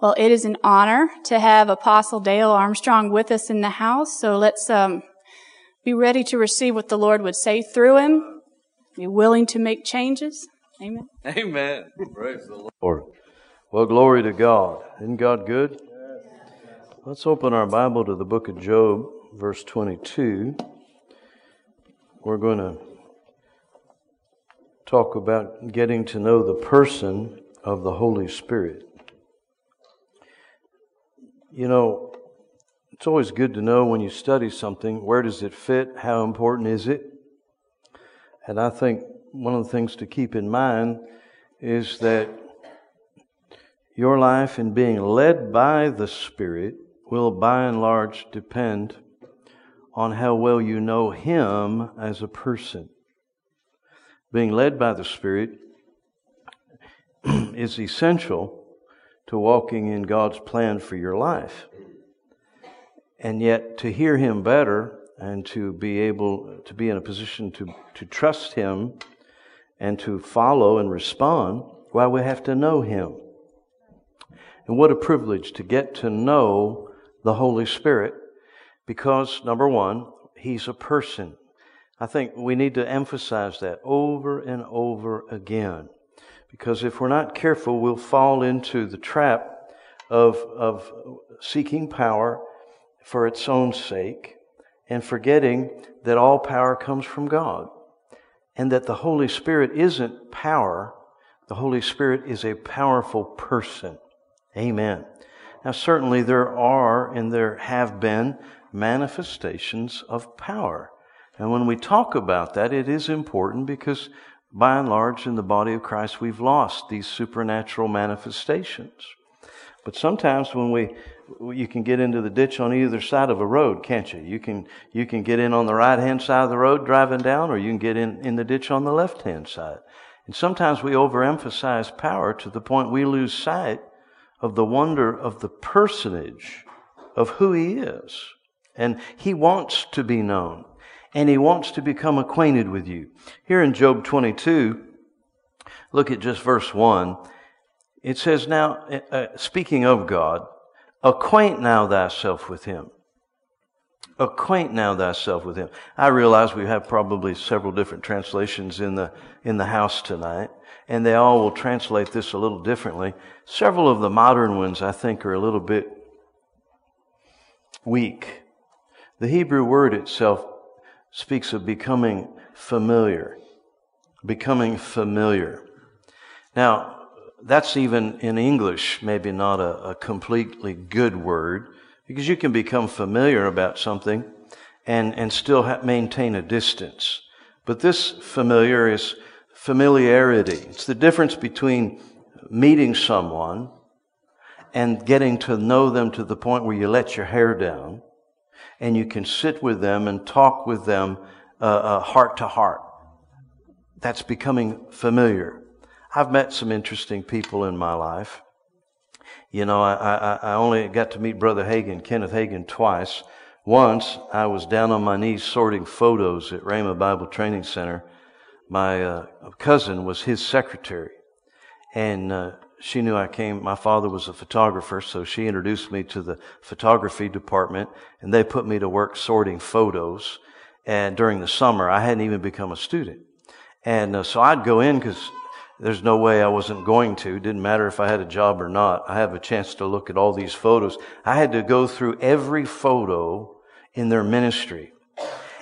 Well, it is an honor to have Apostle Dale Armstrong with us in the house. So let's um, be ready to receive what the Lord would say through him. Be willing to make changes. Amen. Amen. Praise the Lord. Well, glory to God. Isn't God good? Let's open our Bible to the book of Job, verse 22. We're going to talk about getting to know the person of the Holy Spirit. You know, it's always good to know when you study something where does it fit? How important is it? And I think one of the things to keep in mind is that your life in being led by the Spirit will by and large depend on how well you know Him as a person. Being led by the Spirit is essential to walking in God's plan for your life. And yet, to hear Him better and to be able to be in a position to, to trust Him and to follow and respond, well, we have to know Him. And what a privilege to get to know the Holy Spirit because, number one, He's a person. I think we need to emphasize that over and over again. Because if we're not careful, we'll fall into the trap of, of seeking power for its own sake and forgetting that all power comes from God and that the Holy Spirit isn't power. The Holy Spirit is a powerful person. Amen. Now, certainly there are and there have been manifestations of power. And when we talk about that, it is important because by and large, in the body of Christ, we've lost these supernatural manifestations. But sometimes when we, you can get into the ditch on either side of a road, can't you? You can, you can get in on the right hand side of the road driving down, or you can get in, in the ditch on the left hand side. And sometimes we overemphasize power to the point we lose sight of the wonder of the personage of who he is. And he wants to be known and he wants to become acquainted with you. Here in Job 22, look at just verse 1. It says, Now, uh, uh, speaking of God, acquaint now thyself with him. Acquaint now thyself with him. I realize we have probably several different translations in the, in the house tonight, and they all will translate this a little differently. Several of the modern ones, I think, are a little bit weak. The Hebrew word itself speaks of becoming familiar. Becoming familiar. Now, that's even in English, maybe not a, a completely good word, because you can become familiar about something and, and still ha- maintain a distance. But this familiar is familiarity. It's the difference between meeting someone and getting to know them to the point where you let your hair down and you can sit with them and talk with them uh, uh, heart to heart. That's becoming familiar. I've met some interesting people in my life. You know, I, I, I only got to meet Brother Hagin, Kenneth Hagin, twice. Once I was down on my knees sorting photos at Rhema Bible Training Center. My uh, cousin was his secretary, and uh, she knew I came. My father was a photographer, so she introduced me to the photography department, and they put me to work sorting photos. And during the summer, I hadn't even become a student, and uh, so I'd go in because there's no way I wasn't going to. Didn't matter if I had a job or not. I have a chance to look at all these photos. I had to go through every photo in their ministry,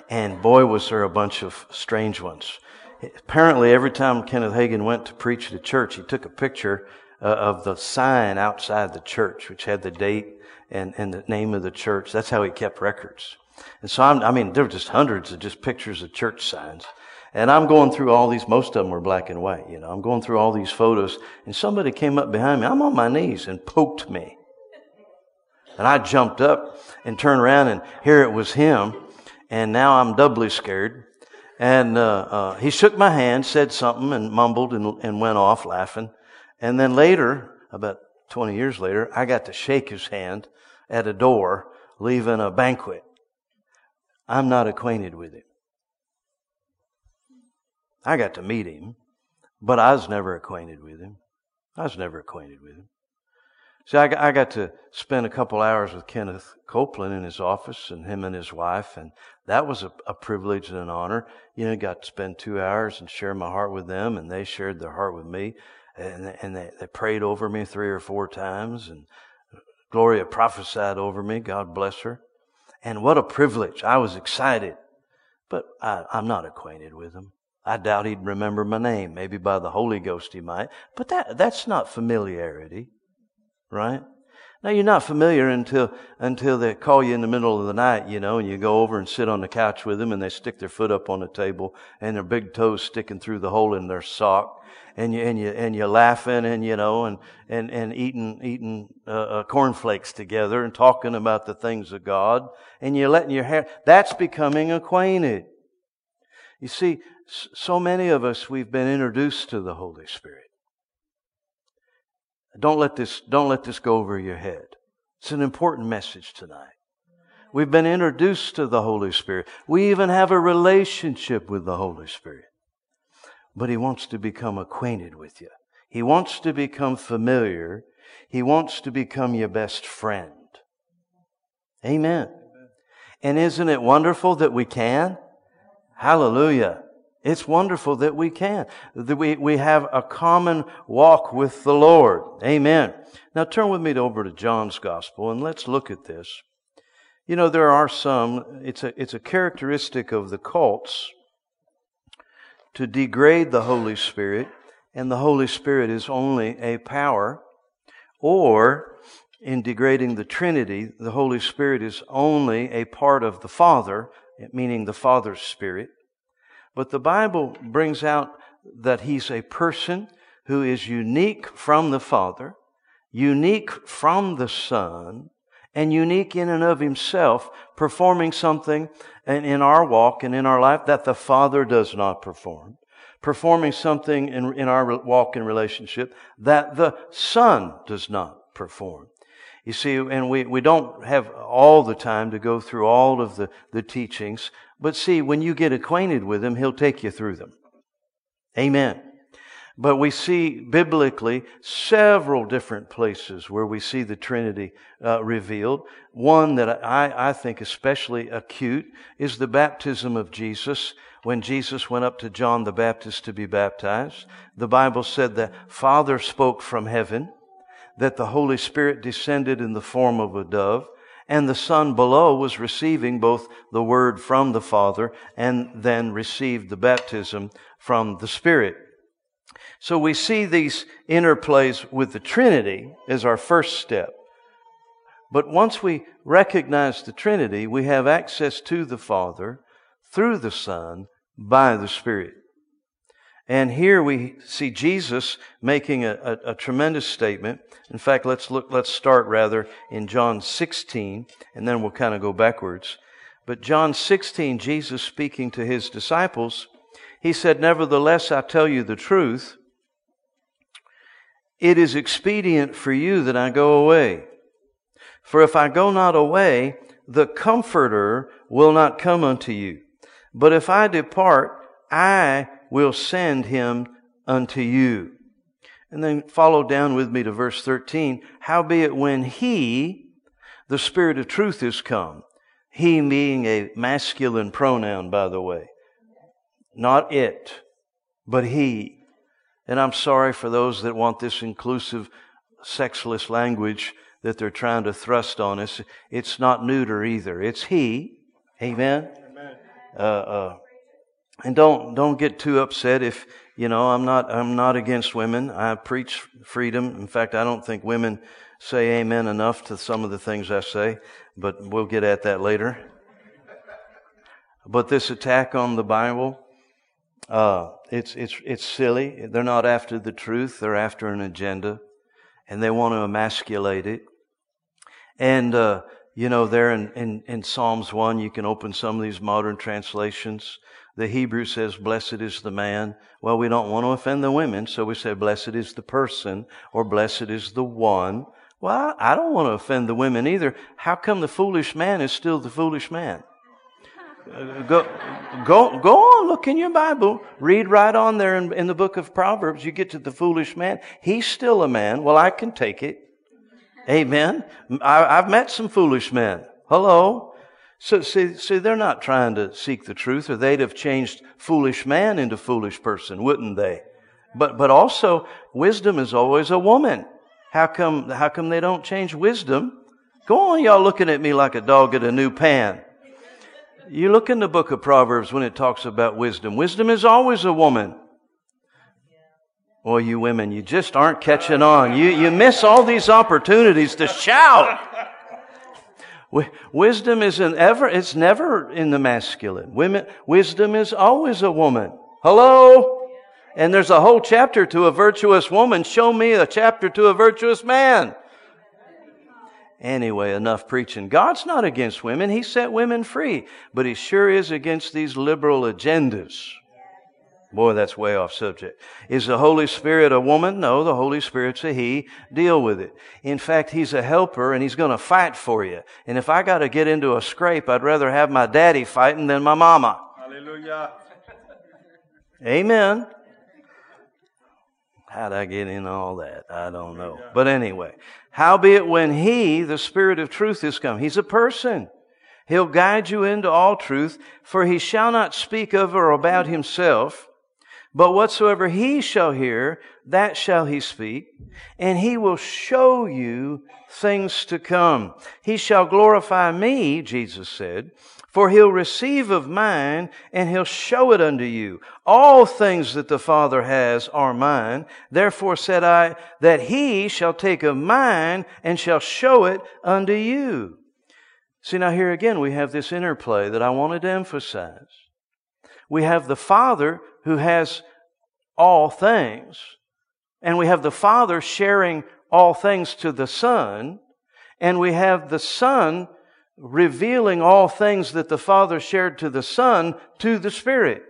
and boy, was there a bunch of strange ones apparently every time Kenneth Hagin went to preach at a church, he took a picture uh, of the sign outside the church, which had the date and, and the name of the church. That's how he kept records. And so I'm, I mean, there were just hundreds of just pictures of church signs. And I'm going through all these, most of them were black and white, you know. I'm going through all these photos, and somebody came up behind me. I'm on my knees and poked me. And I jumped up and turned around, and here it was him. And now I'm doubly scared. And uh, uh, he shook my hand, said something, and mumbled and, and went off laughing. And then later, about 20 years later, I got to shake his hand at a door leaving a banquet. I'm not acquainted with him. I got to meet him, but I was never acquainted with him. I was never acquainted with him. See, I, I got to spend a couple hours with Kenneth Copeland in his office and him and his wife, and that was a, a privilege and an honor. You know, got to spend two hours and share my heart with them, and they shared their heart with me, and, they, they prayed over me three or four times, and Gloria prophesied over me. God bless her. And what a privilege. I was excited, but I, I'm not acquainted with him. I doubt he'd remember my name. Maybe by the Holy Ghost he might. But that, that's not familiarity, right? Now you're not familiar until, until they call you in the middle of the night, you know, and you go over and sit on the couch with them and they stick their foot up on the table and their big toes sticking through the hole in their sock and you, and you, and you're laughing and, you know, and, and, and eating, eating, uh, uh, cornflakes together and talking about the things of God and you're letting your hair, that's becoming acquainted. You see, so many of us, we've been introduced to the Holy Spirit. Don't let this, don't let this go over your head. It's an important message tonight. We've been introduced to the Holy Spirit. We even have a relationship with the Holy Spirit. But He wants to become acquainted with you. He wants to become familiar. He wants to become your best friend. Amen. And isn't it wonderful that we can? Hallelujah. It's wonderful that we can, that we, we have a common walk with the Lord. Amen. Now turn with me over to John's Gospel and let's look at this. You know, there are some, it's a, it's a characteristic of the cults to degrade the Holy Spirit, and the Holy Spirit is only a power, or in degrading the Trinity, the Holy Spirit is only a part of the Father, meaning the Father's Spirit. But the Bible brings out that he's a person who is unique from the Father, unique from the Son, and unique in and of himself, performing something in our walk and in our life that the Father does not perform, performing something in, in our walk and relationship that the Son does not perform. You see, and we, we don't have all the time to go through all of the, the teachings, but see, when you get acquainted with Him, He'll take you through them. Amen. But we see biblically several different places where we see the Trinity uh, revealed. One that I, I think especially acute is the baptism of Jesus. When Jesus went up to John the Baptist to be baptized, the Bible said the Father spoke from heaven that the Holy Spirit descended in the form of a dove, and the Son below was receiving both the Word from the Father and then received the baptism from the Spirit. So we see these interplays with the Trinity as our first step. But once we recognize the Trinity, we have access to the Father through the Son by the Spirit. And here we see Jesus making a, a, a, tremendous statement. In fact, let's look, let's start rather in John 16, and then we'll kind of go backwards. But John 16, Jesus speaking to his disciples, he said, Nevertheless, I tell you the truth. It is expedient for you that I go away. For if I go not away, the Comforter will not come unto you. But if I depart, I will send him unto you. And then follow down with me to verse 13. Howbeit when he, the Spirit of truth is come, he being a masculine pronoun, by the way. Not it, but he. And I'm sorry for those that want this inclusive, sexless language that they're trying to thrust on us. It's not neuter either. It's he. Amen. Amen. Uh, uh, and don't don't get too upset if you know I'm not I'm not against women. I preach freedom. In fact, I don't think women say amen enough to some of the things I say, but we'll get at that later. But this attack on the Bible, uh, it's it's it's silly. They're not after the truth. They're after an agenda, and they want to emasculate it. And uh, you know, there in, in, in Psalms one, you can open some of these modern translations. The Hebrew says, blessed is the man. Well, we don't want to offend the women, so we say, blessed is the person, or blessed is the one. Well, I don't want to offend the women either. How come the foolish man is still the foolish man? Uh, go, go, go on, look in your Bible. Read right on there in, in the book of Proverbs. You get to the foolish man. He's still a man. Well, I can take it. Amen. I, I've met some foolish men. Hello. So see, see, they're not trying to seek the truth, or they'd have changed foolish man into foolish person, wouldn't they? But but also, wisdom is always a woman. How come how come they don't change wisdom? Go on, y'all looking at me like a dog at a new pan. You look in the book of Proverbs when it talks about wisdom. Wisdom is always a woman. Boy, you women, you just aren't catching on. You, you miss all these opportunities to shout. Wisdom is an ever, it's never in the masculine. Women, wisdom is always a woman. Hello? And there's a whole chapter to a virtuous woman. Show me a chapter to a virtuous man. Anyway, enough preaching. God's not against women. He set women free, but He sure is against these liberal agendas. Boy, that's way off subject. Is the Holy Spirit a woman? No, the Holy Spirit's a He. Deal with it. In fact, He's a helper and He's going to fight for you. And if I got to get into a scrape, I'd rather have my daddy fighting than my mama. Hallelujah. Amen. How'd I get in all that? I don't know. But anyway, howbeit when He, the Spirit of truth, is come, He's a person. He'll guide you into all truth, for He shall not speak of or about Himself, but whatsoever he shall hear, that shall he speak, and he will show you things to come. He shall glorify me, Jesus said, for he'll receive of mine, and he'll show it unto you. All things that the Father has are mine. Therefore said I, that he shall take of mine, and shall show it unto you. See, now here again we have this interplay that I wanted to emphasize. We have the Father who has all things, and we have the Father sharing all things to the Son, and we have the Son revealing all things that the Father shared to the Son to the Spirit.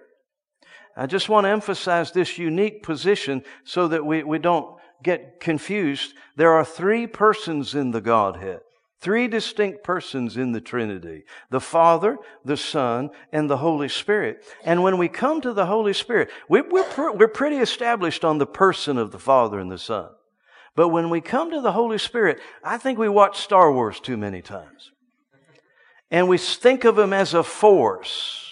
I just want to emphasize this unique position so that we, we don't get confused. There are three persons in the Godhead. Three distinct persons in the Trinity the Father, the Son, and the Holy Spirit. And when we come to the Holy Spirit, we, we're, we're pretty established on the person of the Father and the Son. But when we come to the Holy Spirit, I think we watch Star Wars too many times. And we think of Him as a force.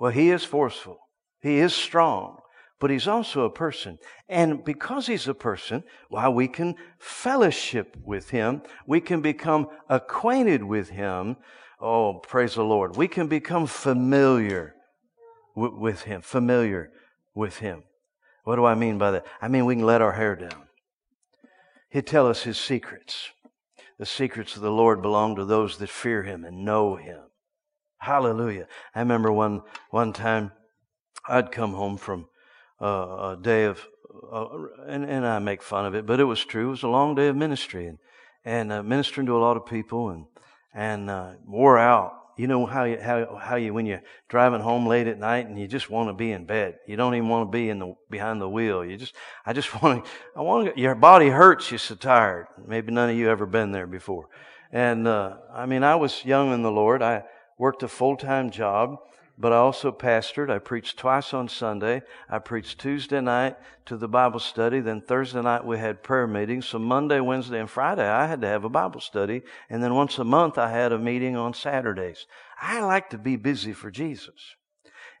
Well, He is forceful. He is strong but he's also a person. And because he's a person, while we can fellowship with him, we can become acquainted with him. Oh, praise the Lord. We can become familiar w- with him, familiar with him. What do I mean by that? I mean, we can let our hair down. He'd tell us his secrets. The secrets of the Lord belong to those that fear him and know him. Hallelujah. I remember one, one time I'd come home from uh, a day of, uh, and, and I make fun of it, but it was true. It was a long day of ministry and, and uh, ministering to a lot of people and, and uh, wore out. You know how you, how, how you, when you're driving home late at night and you just want to be in bed. You don't even want to be in the, behind the wheel. You just, I just want to, I want to, your body hurts. You're so tired. Maybe none of you ever been there before. And, uh, I mean, I was young in the Lord. I worked a full-time job but I also pastored. I preached twice on Sunday. I preached Tuesday night to the Bible study. Then Thursday night we had prayer meetings. So Monday, Wednesday, and Friday I had to have a Bible study. And then once a month I had a meeting on Saturdays. I like to be busy for Jesus.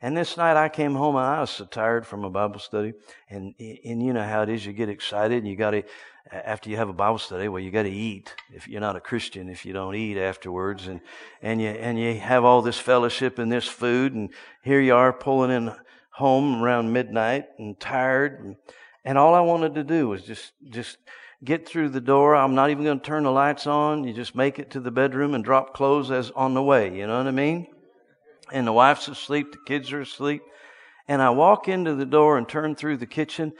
And this night I came home and I was so tired from a Bible study. And, and you know how it is. You get excited and you got to, after you have a Bible study, well, you got to eat. If you're not a Christian, if you don't eat afterwards, and and you and you have all this fellowship and this food, and here you are pulling in home around midnight and tired, and, and all I wanted to do was just just get through the door. I'm not even going to turn the lights on. You just make it to the bedroom and drop clothes as on the way. You know what I mean? And the wife's asleep, the kids are asleep, and I walk into the door and turn through the kitchen,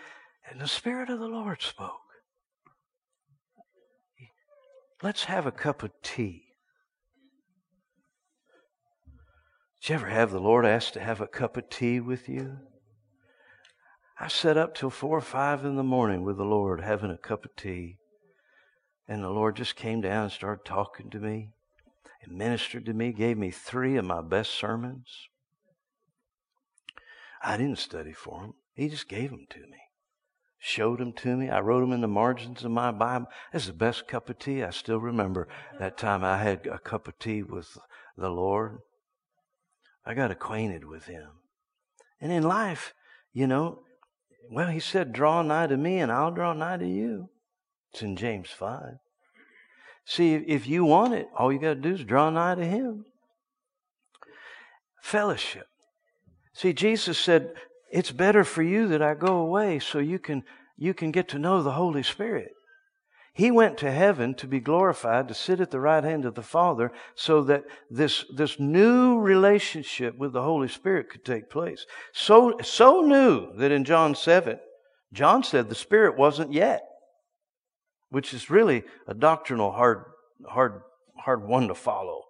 and the Spirit of the Lord spoke. Let's have a cup of tea. Did you ever have the Lord ask to have a cup of tea with you? I sat up till four or five in the morning with the Lord having a cup of tea. And the Lord just came down and started talking to me and ministered to me, gave me three of my best sermons. I didn't study for them, He just gave them to me. showed them to me. I wrote them in the margins of my Bible. Is the best cup of tea. I still remember that time I had a cup of tea with the Lord. I got acquainted with Him. And in life, you know, well, He said, draw nigh to me and I'll draw nigh to you. It's in James 5. See, if you want it, all you got to do is draw nigh to Him. Fellowship. See, Jesus said, it's better for you that I go away so you can, you can get to know the Holy Spirit. He went to heaven to be glorified, to sit at the right hand of the Father, so that this, this new relationship with the Holy Spirit could take place. So, so new that in John 7, John said the Spirit wasn't yet, which is really a doctrinal hard, hard, hard one to follow.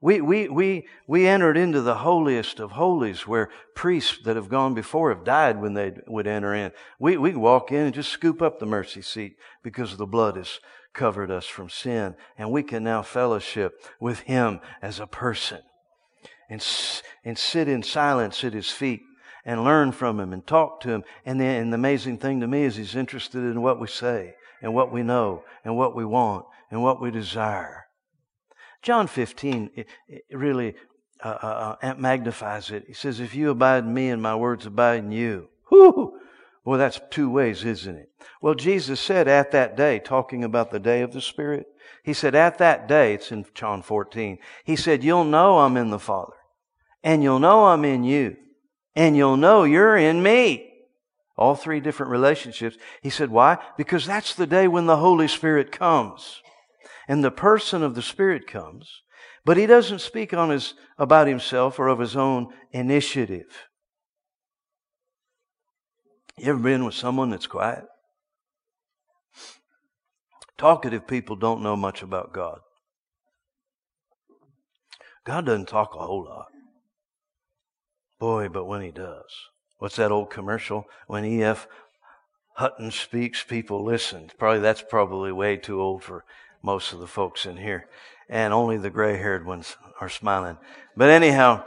We, we, we, we entered into the holiest of holies where priests that have gone before have died when they would enter in. We, we walk in and just scoop up the mercy seat because the blood has covered us from sin. And we can now fellowship with Him as a person and, and sit in silence at His feet and learn from Him and talk to Him. And the, and the amazing thing to me is He's interested in what we say and what we know and what we want and what we desire. John 15 it, it really uh, uh, uh magnifies it. He says, If you abide in me and my words abide in you. Whoo! Well, that's two ways, isn't it? Well, Jesus said at that day, talking about the day of the Spirit, He said, At that day, it's in John 14, He said, You'll know I'm in the Father, and you'll know I'm in you, and you'll know you're in me. All three different relationships. He said, Why? Because that's the day when the Holy Spirit comes and the person of the Spirit comes, but he doesn't speak on his, about himself or of his own initiative. You ever been with someone that's quiet? Talkative people don't know much about God. God doesn't talk a whole lot. Boy, but when he does. What's that old commercial? When E.F. Hutton speaks, people listen. Probably that's probably way too old for most of the folks in here, and only the gray haired ones are smiling. But anyhow,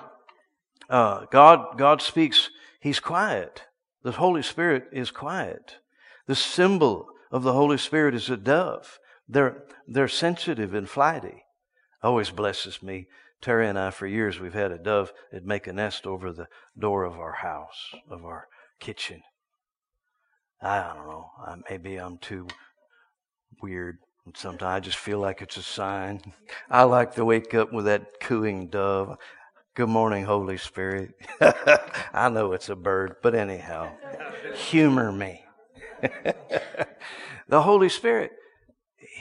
uh, God, God speaks, He's quiet. The Holy Spirit is quiet. The symbol of the Holy Spirit is a dove. They're, they're sensitive and flighty. Always blesses me. Terry and I, for years, we've had a dove that make a nest over the door of our house, of our kitchen. I don't know. Maybe I'm too weird. Sometimes I just feel like it's a sign. I like to wake up with that cooing dove. Good morning, Holy Spirit. I know it's a bird, but anyhow, humor me. the Holy Spirit,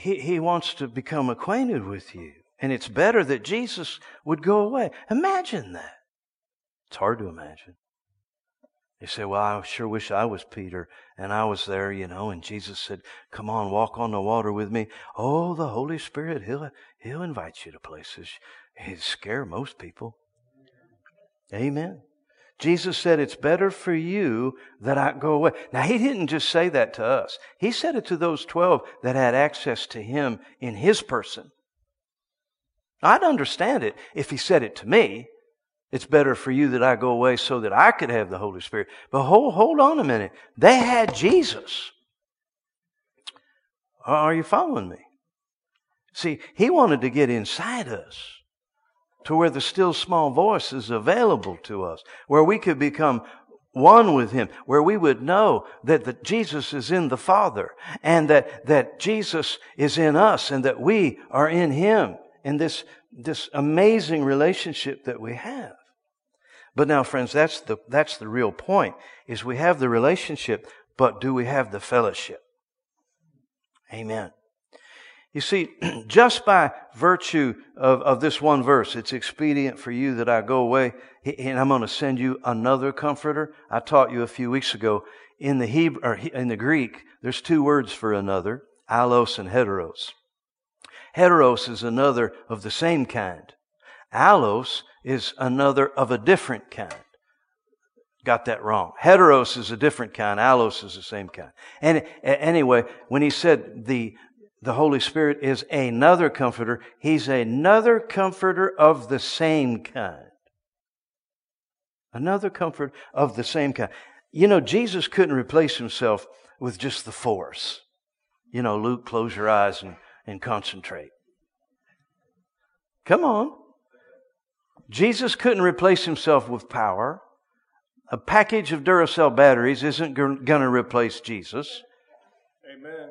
he, he wants to become acquainted with you. And it's better that Jesus would go away. Imagine that. It's hard to imagine. They say, Well, I sure wish I was Peter and I was there, you know, and Jesus said, Come on, walk on the water with me. Oh, the Holy Spirit, He'll, he'll invite you to places. He'd scare most people. Amen. Jesus said, It's better for you that I go away. Now, He didn't just say that to us, He said it to those 12 that had access to Him in His person. I'd understand it if He said it to me. It's better for you that I go away so that I could have the Holy Spirit. But hold, hold on a minute. They had Jesus. Are you following me? See, he wanted to get inside us to where the still small voice is available to us, where we could become one with him, where we would know that the, Jesus is in the Father and that, that Jesus is in us and that we are in him in this, this amazing relationship that we have. But now, friends, that's the, that's the real point, is we have the relationship, but do we have the fellowship? Amen. You see, just by virtue of, of this one verse, it's expedient for you that I go away, and I'm going to send you another comforter. I taught you a few weeks ago in the Hebrew or in the Greek, there's two words for another, allos and heteros. Heteros is another of the same kind. Allos is another of a different kind. Got that wrong. Heteros is a different kind. Allos is the same kind. And anyway, when he said the, the Holy Spirit is another comforter, he's another comforter of the same kind. Another comfort of the same kind. You know, Jesus couldn't replace himself with just the force. You know, Luke, close your eyes and, and concentrate. Come on. Jesus couldn't replace himself with power. A package of Duracell batteries isn't going to replace Jesus. Amen.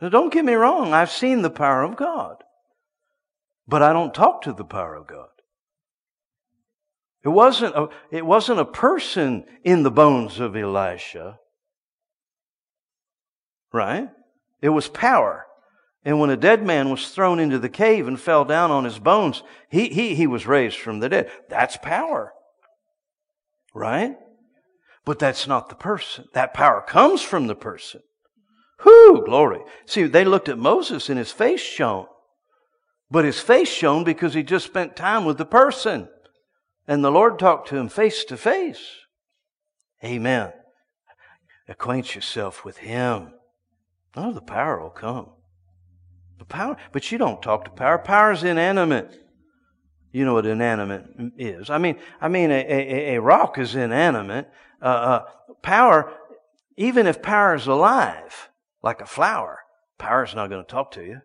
Now, don't get me wrong. I've seen the power of God. But I don't talk to the power of God. It wasn't a, it wasn't a person in the bones of Elisha. Right? It was power. And when a dead man was thrown into the cave and fell down on his bones, he, he, he was raised from the dead. That's power. Right? But that's not the person. That power comes from the person. Whoo, glory. See, they looked at Moses and his face shone. But his face shone because he just spent time with the person. And the Lord talked to him face to face. Amen. Acquaint yourself with him. Oh, the power will come. The power, but you don't talk to power. Power is inanimate. You know what inanimate is. I mean, I mean, a, a, a rock is inanimate. Uh, uh, power, even if power is alive, like a flower, power is not going to talk to you.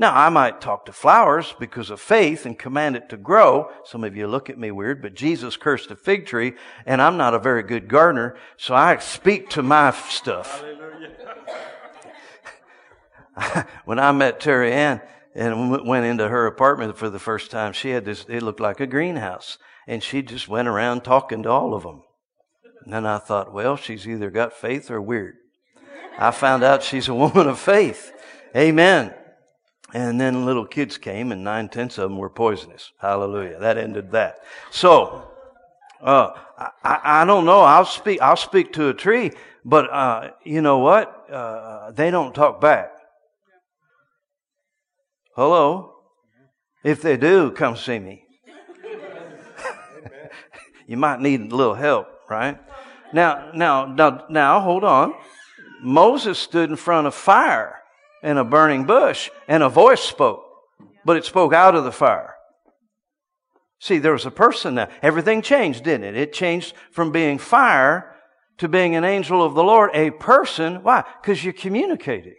Now, I might talk to flowers because of faith and command it to grow. Some of you look at me weird, but Jesus cursed a fig tree, and I'm not a very good gardener, so I speak to my stuff. when I met Terry Ann and went into her apartment for the first time, she had this, it looked like a greenhouse. And she just went around talking to all of them. And then I thought, well, she's either got faith or weird. I found out she's a woman of faith. Amen. And then little kids came, and nine tenths of them were poisonous. Hallelujah. That ended that. So, uh, I, I don't know. I'll speak. I'll speak to a tree, but uh, you know what? Uh, they don't talk back. Hello? If they do, come see me. you might need a little help, right? Now, now, now, now, hold on. Moses stood in front of fire and a burning bush, and a voice spoke, but it spoke out of the fire. See, there was a person there. Everything changed, didn't it? It changed from being fire to being an angel of the Lord, a person. Why? Because you're communicating.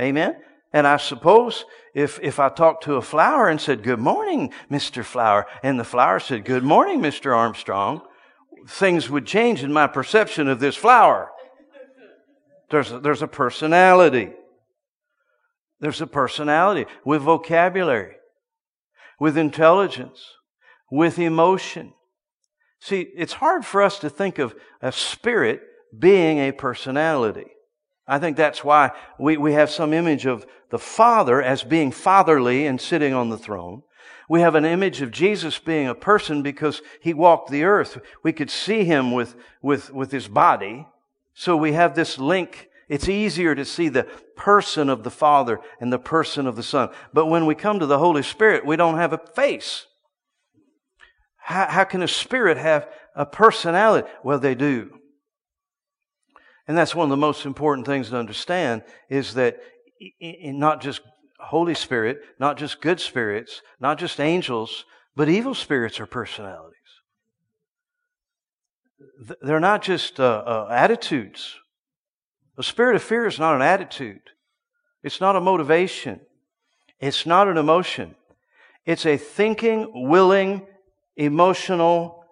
Amen? And I suppose if, if I talked to a flower and said, Good morning, Mr. Flower, and the flower said, Good morning, Mr. Armstrong, things would change in my perception of this flower. There's a, there's a personality. There's a personality with vocabulary, with intelligence, with emotion. See, it's hard for us to think of a spirit being a personality. I think that's why we, we have some image of the Father as being fatherly and sitting on the throne. We have an image of Jesus being a person because he walked the earth. We could see him with, with, with his body. So we have this link. It's easier to see the person of the Father and the person of the Son. But when we come to the Holy Spirit, we don't have a face. How, how can a spirit have a personality? Well, they do. And that's one of the most important things to understand is that not just Holy Spirit, not just good spirits, not just angels, but evil spirits are personalities. They're not just uh, uh, attitudes. A spirit of fear is not an attitude. It's not a motivation. It's not an emotion. It's a thinking, willing, emotional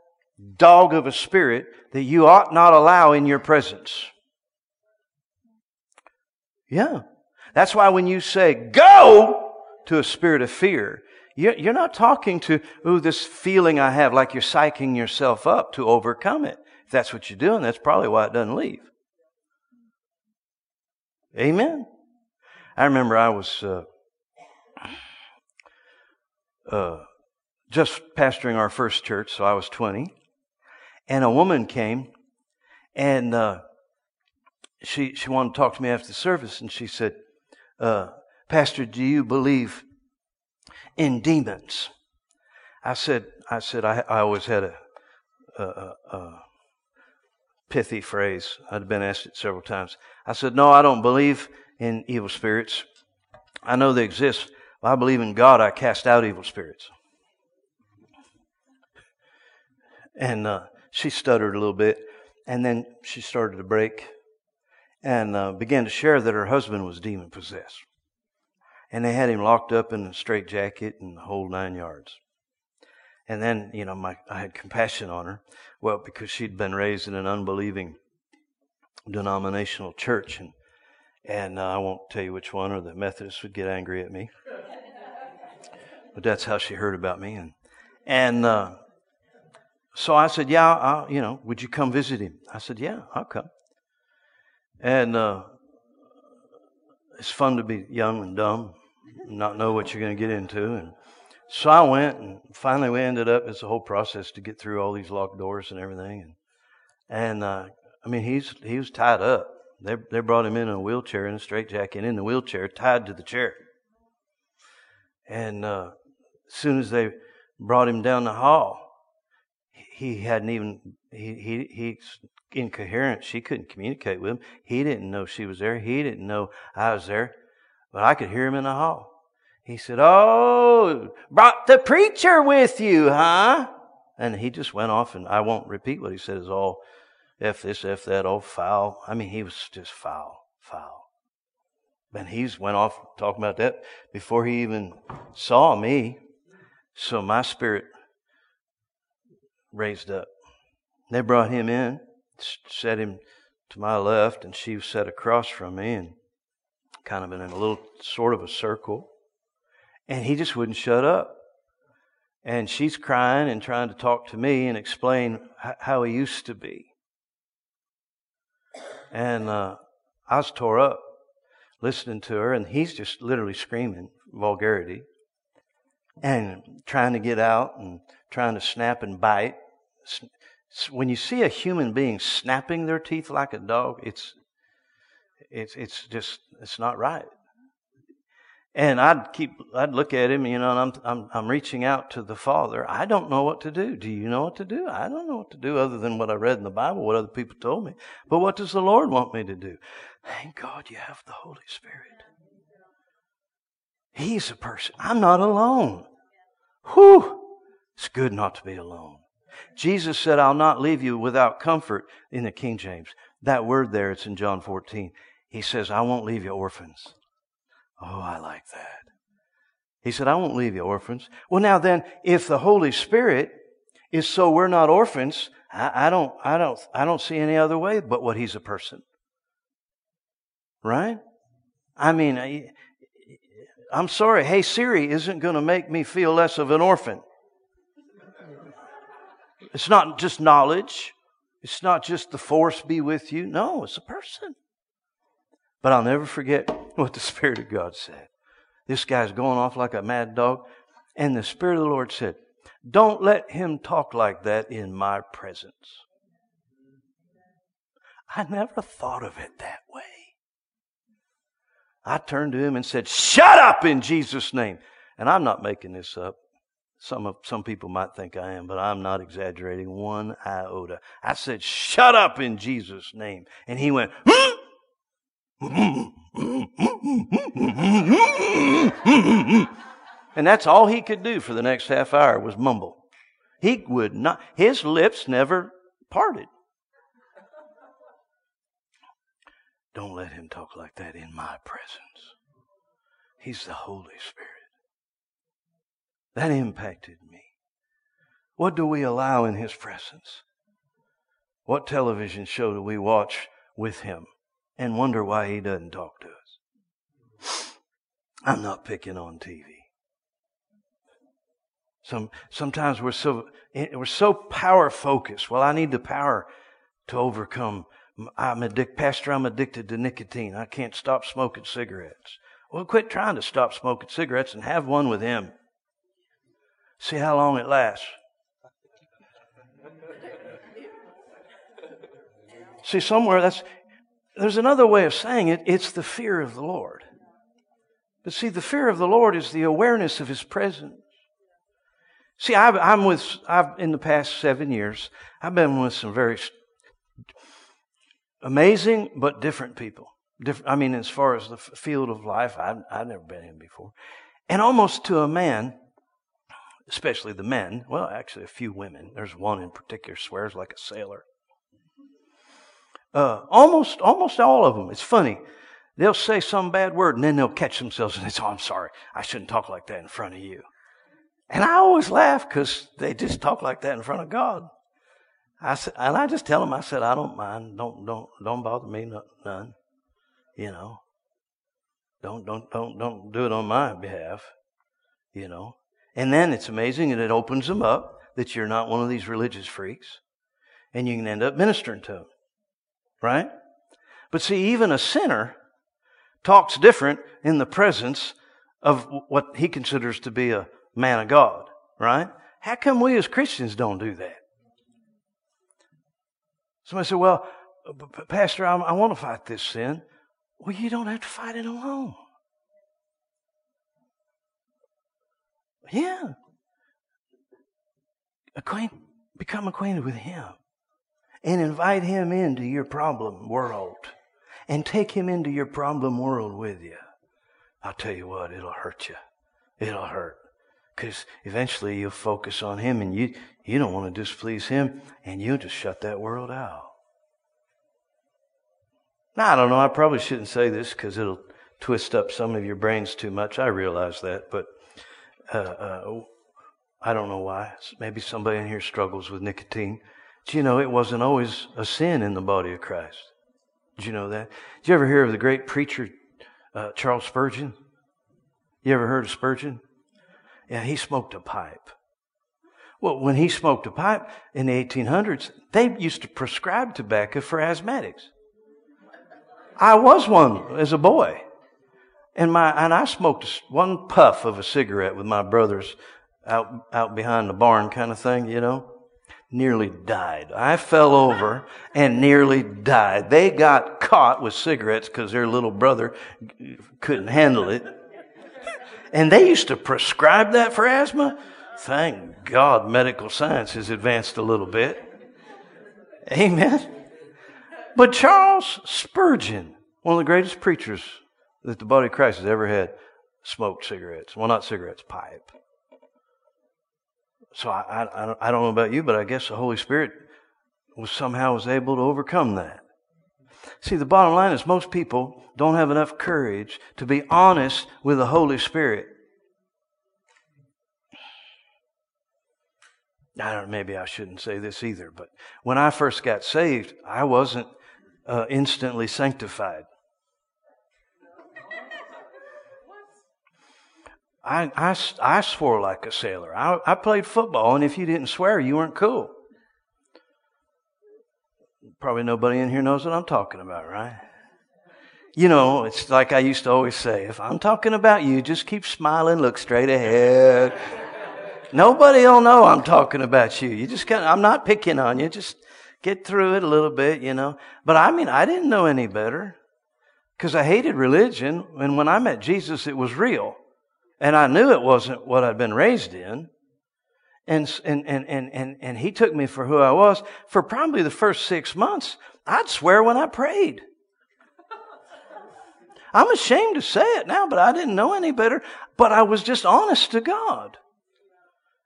dog of a spirit that you ought not allow in your presence. Yeah. That's why when you say go to a spirit of fear, you're not talking to, ooh, this feeling I have like you're psyching yourself up to overcome it. If that's what you're doing, that's probably why it doesn't leave. Amen. I remember I was uh, uh, just pastoring our first church, so I was 20, and a woman came, and uh, she, she wanted to talk to me after the service, and she said, uh, Pastor, do you believe in demons? I said, I said, I, I always had a, a, a, pithy phrase. I'd been asked it several times. I said, No, I don't believe in evil spirits. I know they exist. I believe in God. I cast out evil spirits. And uh, she stuttered a little bit, and then she started to break and uh, began to share that her husband was demon possessed. And they had him locked up in a straitjacket and the whole nine yards. And then, you know, my, I had compassion on her. Well, because she'd been raised in an unbelieving denominational church. And, and uh, I won't tell you which one, or the Methodists would get angry at me. but that's how she heard about me. And, and uh, so I said, Yeah, I'll, you know, would you come visit him? I said, Yeah, I'll come. And uh, it's fun to be young and dumb, and not know what you're going to get into. And so I went, and finally we ended up. It's a whole process to get through all these locked doors and everything. And and uh, I mean, he's he was tied up. They they brought him in a wheelchair in a straitjacket in the wheelchair, tied to the chair. And uh, as soon as they brought him down the hall, he hadn't even he he he's incoherent. She couldn't communicate with him. He didn't know she was there. He didn't know I was there, but I could hear him in the hall. He said, "Oh, brought the preacher with you, huh?" And he just went off, and I won't repeat what he said. Is all f this, f that, all foul. I mean, he was just foul, foul. And he's went off talking about that before he even saw me. So my spirit raised up. They brought him in, set him to my left, and she was set across from me and kind of in a little sort of a circle. And he just wouldn't shut up. And she's crying and trying to talk to me and explain how he used to be. And uh, I was tore up listening to her, and he's just literally screaming vulgarity and trying to get out and trying to snap and bite when you see a human being snapping their teeth like a dog, it's it's it's just it's not right. And I'd keep I'd look at him, you know, and I'm I'm I'm reaching out to the Father. I don't know what to do. Do you know what to do? I don't know what to do other than what I read in the Bible, what other people told me. But what does the Lord want me to do? Thank God you have the Holy Spirit. He's a person. I'm not alone. Whew. It's good not to be alone. Jesus said, I'll not leave you without comfort in the King James. That word there, it's in John 14. He says, I won't leave you orphans. Oh, I like that. He said, I won't leave you orphans. Well, now then, if the Holy Spirit is so we're not orphans, I, I don't, I don't, I don't see any other way but what He's a person. Right? I mean, I, I'm sorry. Hey, Siri isn't going to make me feel less of an orphan. It's not just knowledge. It's not just the force be with you. No, it's a person. But I'll never forget what the Spirit of God said. This guy's going off like a mad dog. And the Spirit of the Lord said, Don't let him talk like that in my presence. I never thought of it that way. I turned to him and said, Shut up in Jesus' name. And I'm not making this up. Some, of, some people might think I am, but I'm not exaggerating one iota. I said, Shut up in Jesus' name. And he went, and that's all he could do for the next half hour was mumble. He would not, his lips never parted. Don't let him talk like that in my presence. He's the Holy Spirit. That impacted me. What do we allow in His presence? What television show do we watch with Him and wonder why He doesn't talk to us? I'm not picking on TV. Some, sometimes we're so, eh, we're so power focused. Well, I need the power to overcome. I'm addicted, Pastor, I'm addicted to nicotine. I can't stop smoking cigarettes. Well, quit trying to stop smoking cigarettes and have one with Him. See how long it lasts. See, somewhere that's, there's another way of saying it. It's the fear of the Lord. But see, the fear of the Lord is the awareness of His presence. See, i am with, I've, in the past seven years, I've been with some very amazing but different people. Different, I mean, as far as the field of life, I've, I've never been in before. And almost to a man, especially the men, well, actually a few women. There's one in particular swears like a sailor. Uh, almost, almost all of them. It's funny. They'll say some bad word and then they'll catch themselves and they say, oh, I'm sorry. I shouldn't talk like that in front of you. And I always laugh because they just talk like that in front of God. I said, and I just tell them, I said, I don't mind. Don't, don't, don't bother me none. You know, don't, don't, don't, don't do it on my behalf. You know, and then it's amazing and it opens them up that you're not one of these religious freaks and you can end up ministering to them. Right? But see, even a sinner talks different in the presence of what he considers to be a man of God. Right? How come we as Christians don't do that? Somebody said, Well, uh, Pastor, I, I want to fight this sin. Well, you don't have to fight it alone. Yeah. Acquaint, become acquainted with Him and invite Him into your problem world and take Him into your problem world with you. I'll tell you what, it'll hurt you. It'll hurt. Because eventually you'll focus on Him and you, you don't want to displease Him and you'll just shut that world out. Now, I don't know. I probably shouldn't say this because it'll twist up some of your brains too much. I realize that. But uh, uh, I don't know why. Maybe somebody in here struggles with nicotine. But you know, it wasn't always a sin in the body of Christ. Did you know that? Did you ever hear of the great preacher uh, Charles Spurgeon? You ever heard of Spurgeon? Yeah, he smoked a pipe. Well, when he smoked a pipe in the 1800s, they used to prescribe tobacco for asthmatics. I was one as a boy. And my, and I smoked one puff of a cigarette with my brothers out, out behind the barn kind of thing, you know. Nearly died. I fell over and nearly died. They got caught with cigarettes because their little brother couldn't handle it. And they used to prescribe that for asthma. Thank God medical science has advanced a little bit. Amen. But Charles Spurgeon, one of the greatest preachers that the body of Christ has ever had, smoked cigarettes. Well, not cigarettes, pipe. So I, I, I don't know about you, but I guess the Holy Spirit was somehow was able to overcome that. See, the bottom line is most people don't have enough courage to be honest with the Holy Spirit. I don't maybe I shouldn't say this either, but when I first got saved, I wasn't uh, instantly sanctified. I, I, I swore like a sailor. I, I played football, and if you didn't swear, you weren't cool. Probably nobody in here knows what I'm talking about, right? You know, it's like I used to always say if I'm talking about you, just keep smiling, look straight ahead. Nobody will know I'm talking about you. You just kind of, I'm not picking on you. Just get through it a little bit, you know. But I mean, I didn't know any better because I hated religion. And when I met Jesus, it was real. And I knew it wasn't what I'd been raised in. And, and, and, and, and, and he took me for who I was. For probably the first six months, I'd swear when I prayed. I'm ashamed to say it now, but I didn't know any better. But I was just honest to God.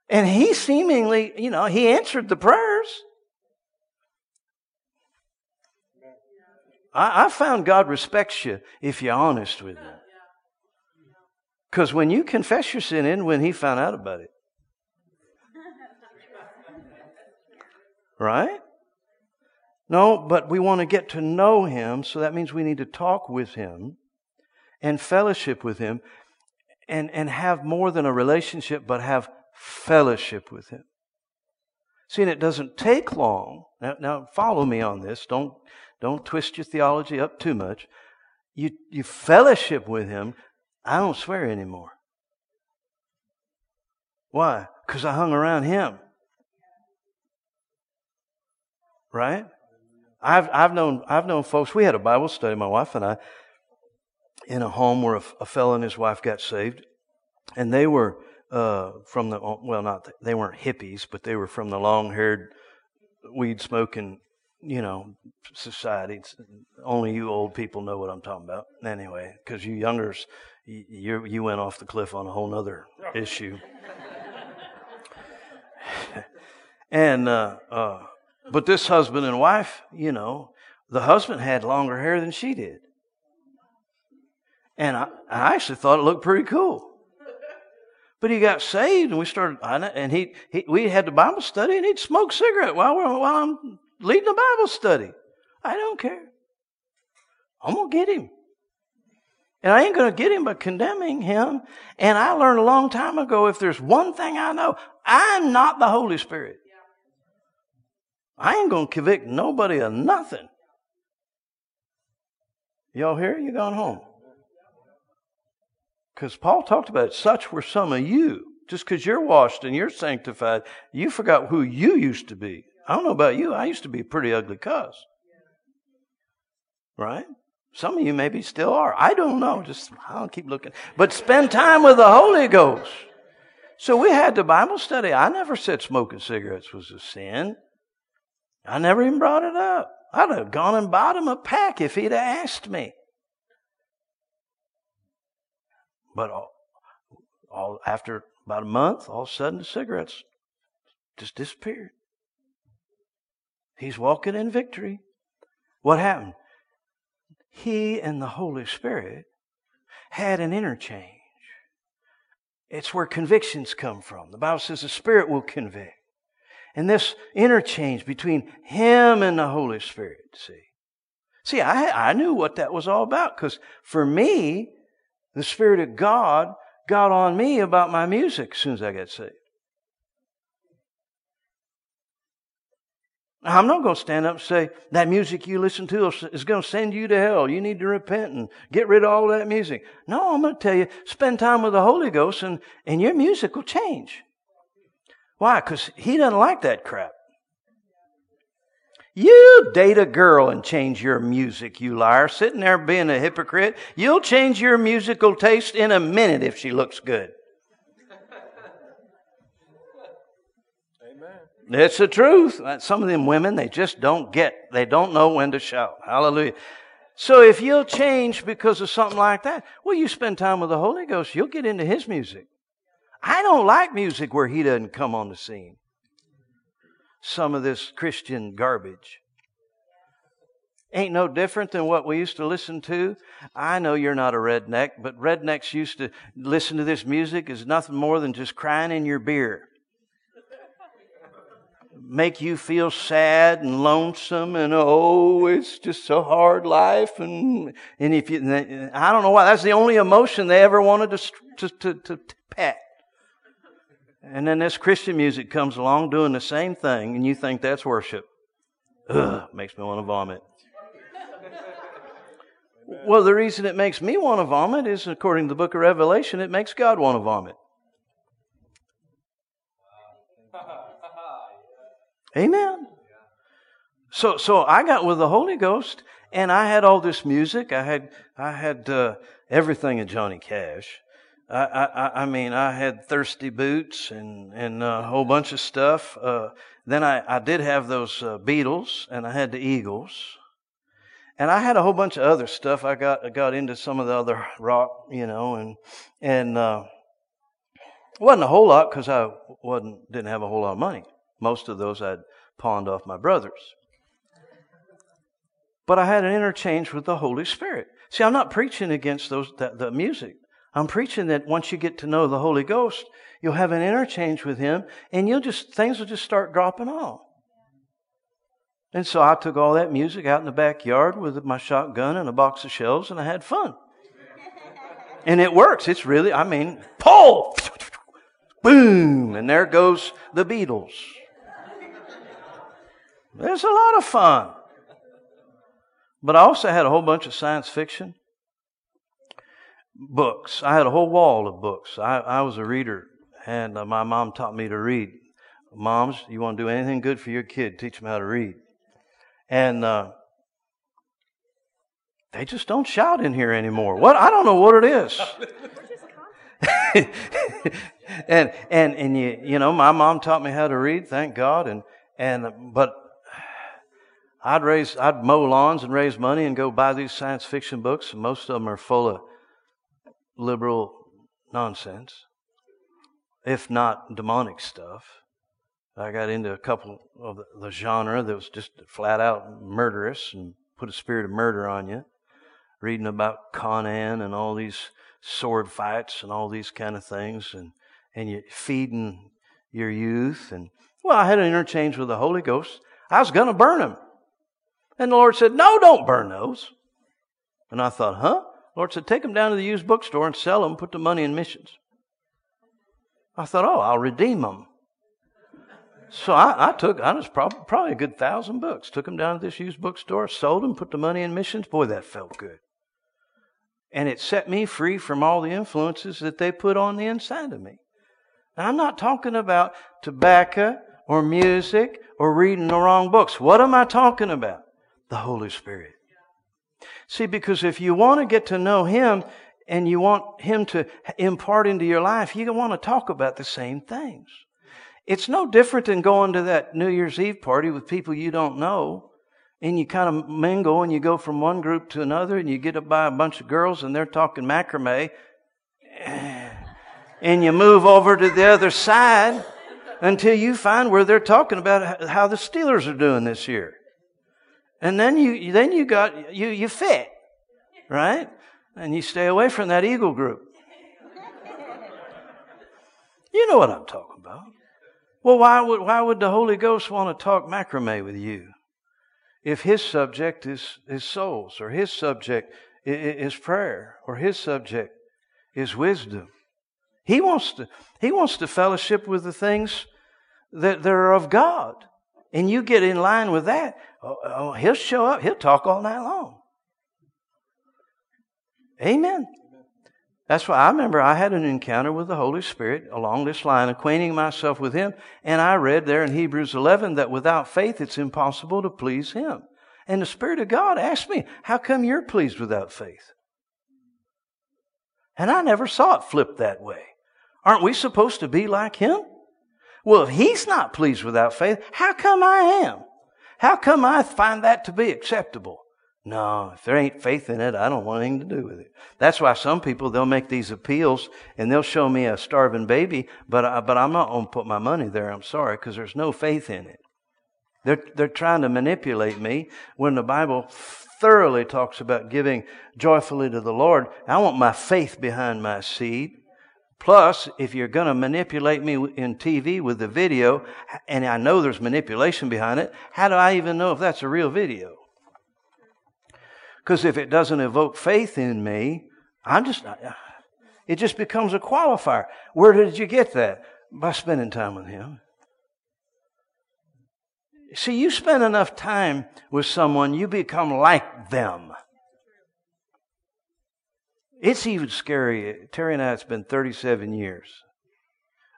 And he seemingly, you know, he answered the prayers. I, I found God respects you if you're honest with him. Because when you confess your sin in, when he found out about it. Right? No, but we want to get to know him, so that means we need to talk with him and fellowship with him and, and have more than a relationship, but have fellowship with him. See, and it doesn't take long. Now, now follow me on this. Don't, don't twist your theology up too much. You, you fellowship with him. I don't swear anymore. Why? Because I hung around him. Right? I've, I've known, I've known folks, we had a Bible study, my wife and I, in a home where a, a fellow and his wife got saved. And they were, uh, from the, well, not, they weren't hippies, but they were from the long haired, weed smoking, you know, society. It's, only you old people know what I'm talking about. Anyway, because you youngers, you, you went off the cliff on a whole other issue. and, uh, uh, but this husband and wife, you know, the husband had longer hair than she did. And I, I actually thought it looked pretty cool. But he got saved, and we started, and he, he we had the Bible study, and he'd smoke cigarette while, we're, while I'm leading the Bible study. I don't care. I'm gonna get him. And I ain't going to get him by condemning him. And I learned a long time ago if there's one thing I know, I'm not the Holy Spirit. I ain't going to convict nobody of nothing. Y'all here? You gone home? Because Paul talked about it. Such were some of you. Just because you're washed and you're sanctified, you forgot who you used to be. I don't know about you. I used to be a pretty ugly cuss. Right? Some of you maybe still are. I don't know. Just I'll keep looking. But spend time with the Holy Ghost. So we had the Bible study. I never said smoking cigarettes was a sin. I never even brought it up. I'd have gone and bought him a pack if he'd have asked me. But all, all after about a month, all of a sudden the cigarettes just disappeared. He's walking in victory. What happened? He and the Holy Spirit had an interchange. It's where convictions come from. The Bible says the Spirit will convict. And this interchange between Him and the Holy Spirit, see. See, I, I knew what that was all about because for me, the Spirit of God got on me about my music as soon as I got saved. I'm not going to stand up and say that music you listen to is going to send you to hell. You need to repent and get rid of all that music. No, I'm going to tell you, spend time with the Holy Ghost and, and your music will change. Why? Because he doesn't like that crap. You date a girl and change your music, you liar. Sitting there being a hypocrite. You'll change your musical taste in a minute if she looks good. It's the truth. Some of them women, they just don't get, they don't know when to shout. Hallelujah. So if you'll change because of something like that, well, you spend time with the Holy Ghost, you'll get into His music. I don't like music where He doesn't come on the scene. Some of this Christian garbage. Ain't no different than what we used to listen to. I know you're not a redneck, but rednecks used to listen to this music as nothing more than just crying in your beer make you feel sad and lonesome and oh, it's just a hard life. And, and if you, I don't know why, that's the only emotion they ever wanted to, to, to, to pet. And then this Christian music comes along doing the same thing and you think that's worship. Ugh, makes me want to vomit. Well, the reason it makes me want to vomit is, according to the book of Revelation, it makes God want to vomit. Amen. So, so I got with the Holy Ghost, and I had all this music. I had, I had uh, everything of Johnny Cash. I, I, I mean, I had thirsty boots and and a whole bunch of stuff. Uh, then I, I did have those uh, Beatles, and I had the Eagles, and I had a whole bunch of other stuff. I got I got into some of the other rock, you know, and and uh, wasn't a whole lot because I wasn't didn't have a whole lot of money. Most of those I'd pawned off my brothers. But I had an interchange with the Holy Spirit. See, I'm not preaching against those the, the music. I'm preaching that once you get to know the Holy Ghost, you'll have an interchange with Him, and you'll just things will just start dropping off. And so I took all that music out in the backyard with my shotgun and a box of shells, and I had fun. and it works. It's really, I mean, pull, boom, and there goes the Beatles. It's a lot of fun. But I also had a whole bunch of science fiction books. I had a whole wall of books. I, I was a reader, and uh, my mom taught me to read. Moms, you want to do anything good for your kid, teach them how to read. And uh, they just don't shout in here anymore. What? I don't know what it is. and and and you you know, my mom taught me how to read, thank God. And and but I'd raise, I'd mow lawns and raise money and go buy these science fiction books. Most of them are full of liberal nonsense, if not demonic stuff. I got into a couple of the, genre that was just flat out murderous and put a spirit of murder on you. Reading about Conan and all these sword fights and all these kind of things, and and you feeding your youth. And well, I had an interchange with the Holy Ghost. I was going to burn them, and the Lord said, "No, don't burn those." And I thought, "Huh?" The Lord said, "Take them down to the used bookstore and sell them. Put the money in missions." I thought, "Oh, I'll redeem them." So I, I took, I was probably, probably a good thousand books. Took them down to this used bookstore, sold them, put the money in missions. Boy, that felt good. And it set me free from all the influences that they put on the inside of me. Now, I'm not talking about tobacco or music or reading the wrong books. What am I talking about? The Holy Spirit. See, because if you want to get to know Him and you want Him to impart into your life, you want to talk about the same things. It's no different than going to that New Year's Eve party with people you don't know. And you kind of mingle and you go from one group to another and you get up by a bunch of girls and they're talking macrame. And you move over to the other side until you find where they're talking about how the Steelers are doing this year. And then you, then you got, you, you fit, right? And you stay away from that Eagle group. You know what I'm talking about. Well, why would, why would the Holy Ghost want to talk macrame with you? If his subject is, is souls, or his subject is prayer, or his subject is wisdom. He wants to, he wants to fellowship with the things that, that are of God. And you get in line with that, oh, oh, he'll show up, he'll talk all night long. Amen. That's why I remember I had an encounter with the Holy Spirit along this line, acquainting myself with Him, and I read there in Hebrews 11 that without faith it's impossible to please Him. And the Spirit of God asked me, How come you're pleased without faith? And I never saw it flipped that way. Aren't we supposed to be like Him? Well, if He's not pleased without faith, how come I am? How come I find that to be acceptable? No, if there ain't faith in it, I don't want anything to do with it. That's why some people, they'll make these appeals and they'll show me a starving baby, but, I, but I'm not going to put my money there. I'm sorry, because there's no faith in it. They're, they're trying to manipulate me when the Bible thoroughly talks about giving joyfully to the Lord. I want my faith behind my seed. Plus, if you're going to manipulate me in TV with the video, and I know there's manipulation behind it, how do I even know if that's a real video? Because if it doesn't evoke faith in me, I'm just, not, it just becomes a qualifier. Where did you get that? By spending time with Him. See, you spend enough time with someone, you become like them. It's even scary. Terry and I, it's been 37 years.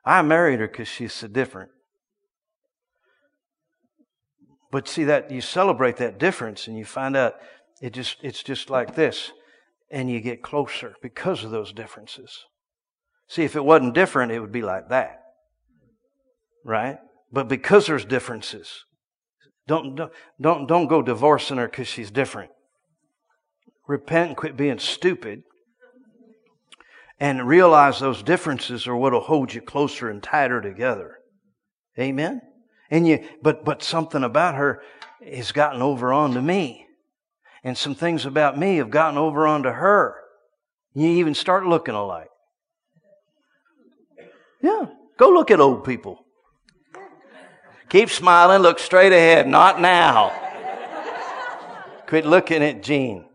I married her because she's so different. But see that you celebrate that difference and you find out it just, it's just like this. And you get closer because of those differences. See, if it wasn't different, it would be like that. Right? But because there's differences, don't, don't, don't, don't go divorcing her because she's different. Repent and quit being stupid. And realize those differences are what will hold you closer and tighter together. Amen? And you, but, but something about her has gotten over onto me and some things about me have gotten over onto her. You even start looking alike. Yeah, go look at old people. Keep smiling, look straight ahead, not now. Quit looking at Jean.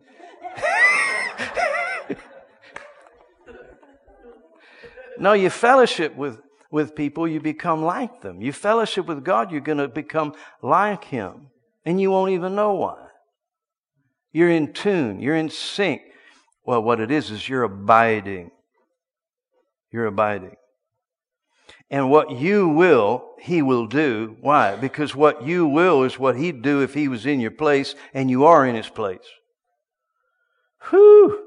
No, you fellowship with, with people, you become like them. You fellowship with God, you're going to become like Him. And you won't even know why. You're in tune. You're in sync. Well, what it is, is you're abiding. You're abiding. And what you will, he will do. Why? Because what you will is what he'd do if he was in your place and you are in his place. Whew!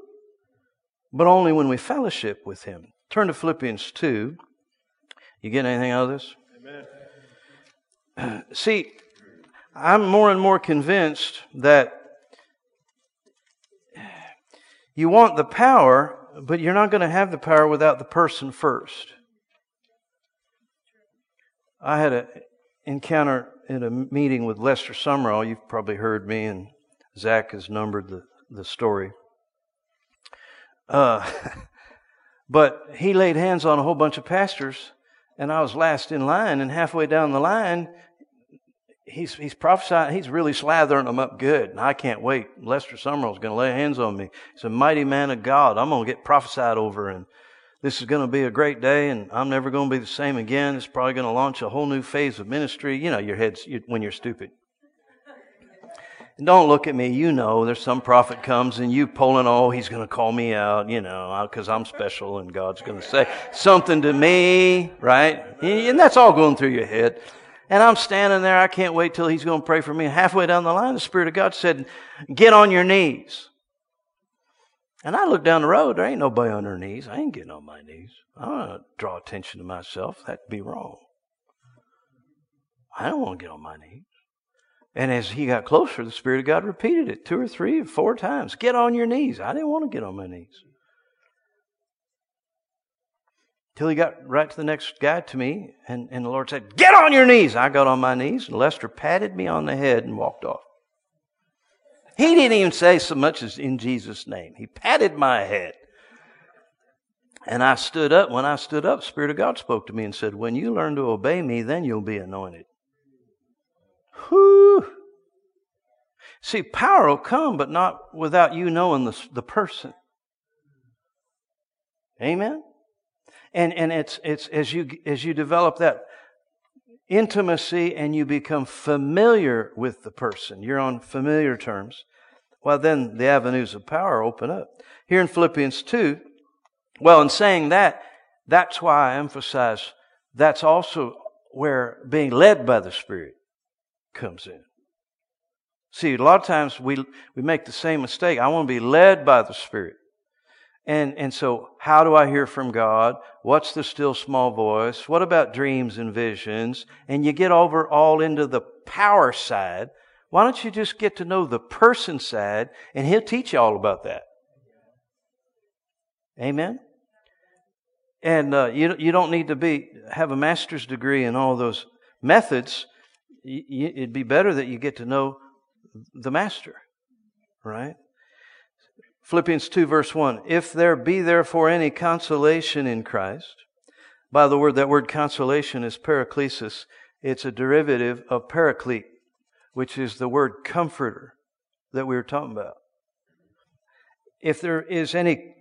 But only when we fellowship with him. Turn to Philippians 2. You get anything out of this? Amen. See, I'm more and more convinced that you want the power, but you're not going to have the power without the person first. I had an encounter in a meeting with Lester Sumrall. You've probably heard me, and Zach has numbered the, the story. Uh, but he laid hands on a whole bunch of pastors, and I was last in line, and halfway down the line, he's, he's prophesying, he's really slathering them up good, and I can't wait. Lester Sumrall's going to lay hands on me. He's a mighty man of God. I'm going to get prophesied over, and this is going to be a great day, and I'm never going to be the same again. It's probably going to launch a whole new phase of ministry. You know, your head's you, when you're stupid. Don't look at me. You know, there's some prophet comes and you pulling, oh, he's going to call me out, you know, because I'm special and God's going to say something to me, right? And that's all going through your head. And I'm standing there. I can't wait till he's going to pray for me. Halfway down the line, the Spirit of God said, get on your knees. And I look down the road. There ain't nobody on their knees. I ain't getting on my knees. I don't want to draw attention to myself. That'd be wrong. I don't want to get on my knees. And as he got closer, the Spirit of God repeated it two or three or four times. Get on your knees. I didn't want to get on my knees. Till he got right to the next guy to me, and, and the Lord said, Get on your knees. I got on my knees, and Lester patted me on the head and walked off. He didn't even say so much as in Jesus' name. He patted my head. And I stood up. When I stood up, Spirit of God spoke to me and said, When you learn to obey me, then you'll be anointed. Whew. See, power will come, but not without you knowing the, the person. Amen? And, and it's, it's as you, as you develop that intimacy and you become familiar with the person, you're on familiar terms, well, then the avenues of power open up. Here in Philippians 2, well, in saying that, that's why I emphasize that's also where being led by the Spirit comes in. See, a lot of times we, we make the same mistake. I want to be led by the Spirit. And, and so, how do I hear from God? What's the still small voice? What about dreams and visions? And you get over all into the power side. Why don't you just get to know the person side and He'll teach you all about that? Amen? And uh, you, you don't need to be have a master's degree in all those methods it'd be better that you get to know the master, right? Philippians 2 verse 1. If there be therefore any consolation in Christ, by the word, that word consolation is paraklesis. It's a derivative of paraclete, which is the word comforter that we were talking about. If there is any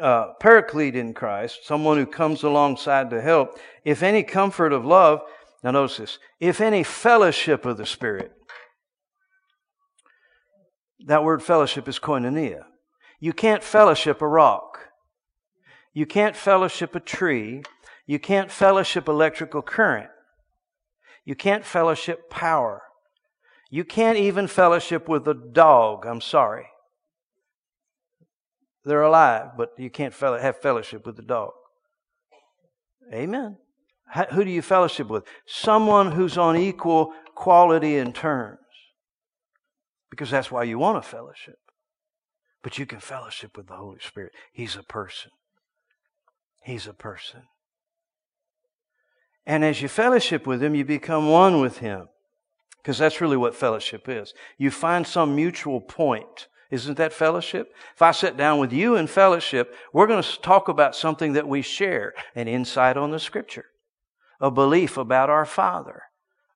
uh, paraclete in Christ, someone who comes alongside to help, if any comfort of love, now, notice this. If any fellowship of the Spirit, that word fellowship is koinonia. You can't fellowship a rock. You can't fellowship a tree. You can't fellowship electrical current. You can't fellowship power. You can't even fellowship with a dog. I'm sorry. They're alive, but you can't have fellowship with the dog. Amen. Who do you fellowship with? Someone who's on equal quality and terms. Because that's why you want a fellowship. But you can fellowship with the Holy Spirit. He's a person. He's a person. And as you fellowship with Him, you become one with Him. Because that's really what fellowship is. You find some mutual point. Isn't that fellowship? If I sit down with you in fellowship, we're going to talk about something that we share, an insight on the Scripture a belief about our Father,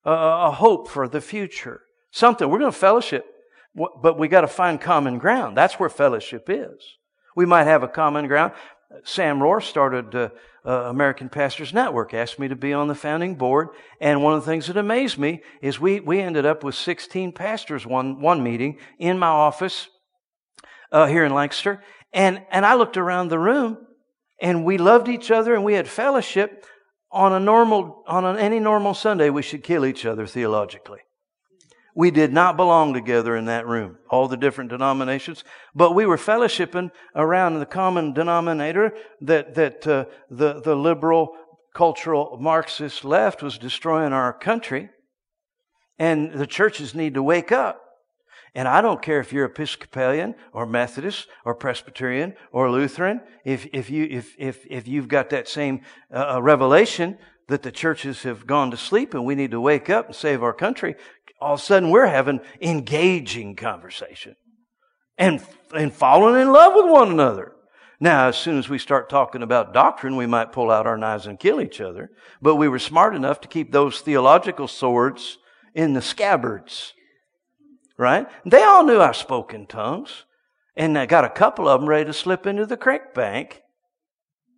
a, hope for the future, something. We're going to fellowship, but we got to find common ground. That's where fellowship is. We might have a common ground. Sam Rohr started uh, uh, American Pastors Network, asked me to be on the founding board, and one of the things that amazed me is we, we ended up with 16 pastors one, one meeting in my office uh, here in Lancaster, and, and I looked around the room, and we loved each other, and we had fellowship, on a normal, on an, any normal Sunday, we should kill each other theologically. We did not belong together in that room, all the different denominations, but we were fellowshipping around the common denominator that, that uh, the, the liberal, cultural, Marxist left was destroying our country. And the churches need to wake up. And I don't care if you're Episcopalian or Methodist or Presbyterian or Lutheran, if, if, you, if, if, if you've got that same uh, uh, revelation that the churches have gone to sleep and we need to wake up and save our country, all of a sudden we're having engaging conversation and, and falling in love with one another. Now, as soon as we start talking about doctrine, we might pull out our knives and kill each other. But we were smart enough to keep those theological swords in the scabbards. Right? They all knew I spoke in tongues. And I got a couple of them ready to slip into the creek bank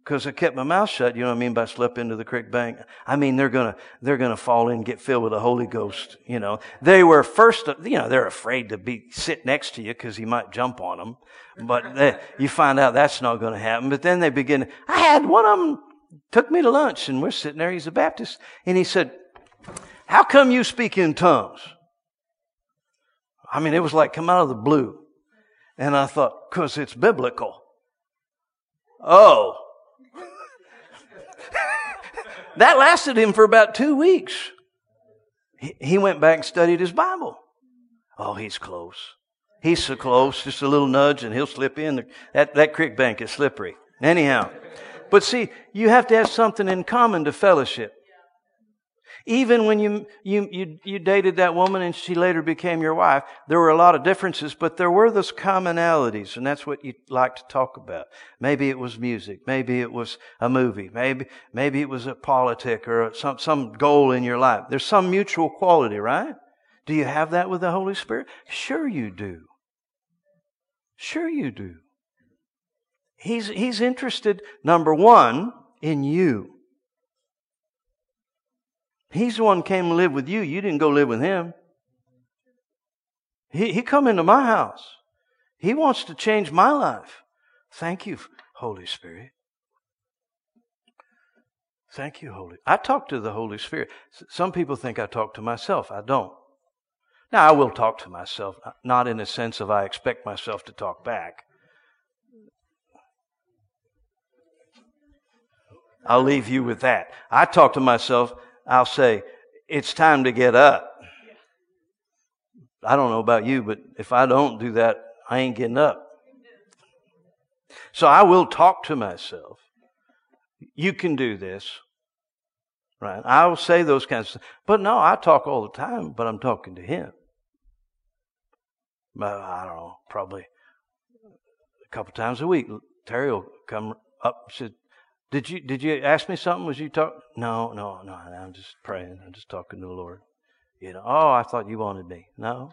because I kept my mouth shut. You know what I mean by slip into the creek bank? I mean they're gonna they're gonna fall in, and get filled with the Holy Ghost. You know they were first. You know they're afraid to be sit next to you because you might jump on them. But they, you find out that's not going to happen. But then they begin. I had one of them took me to lunch, and we're sitting there. He's a Baptist, and he said, "How come you speak in tongues?" I mean, it was like come out of the blue. And I thought, because it's biblical. Oh. that lasted him for about two weeks. He went back and studied his Bible. Oh, he's close. He's so close, just a little nudge and he'll slip in. That, that creek bank is slippery. Anyhow. But see, you have to have something in common to fellowship. Even when you, you, you, you dated that woman and she later became your wife, there were a lot of differences, but there were those commonalities, and that's what you like to talk about. Maybe it was music. Maybe it was a movie. Maybe, maybe it was a politic or some, some goal in your life. There's some mutual quality, right? Do you have that with the Holy Spirit? Sure you do. Sure you do. He's, he's interested, number one, in you. He's the one came to live with you. You didn't go live with him. He, he come into my house. He wants to change my life. Thank you, Holy Spirit. Thank you, Holy. I talk to the Holy Spirit. Some people think I talk to myself. I don't. Now, I will talk to myself, not in the sense of I expect myself to talk back. I'll leave you with that. I talk to myself I'll say, it's time to get up. I don't know about you, but if I don't do that, I ain't getting up. So I will talk to myself. You can do this. Right? I will say those kinds of things. But no, I talk all the time, but I'm talking to him. But I don't know, probably a couple times a week. Terry will come up and say, did you did you ask me something? Was you talk? No, no, no. I'm just praying. I'm just talking to the Lord. You know. Oh, I thought you wanted me. No,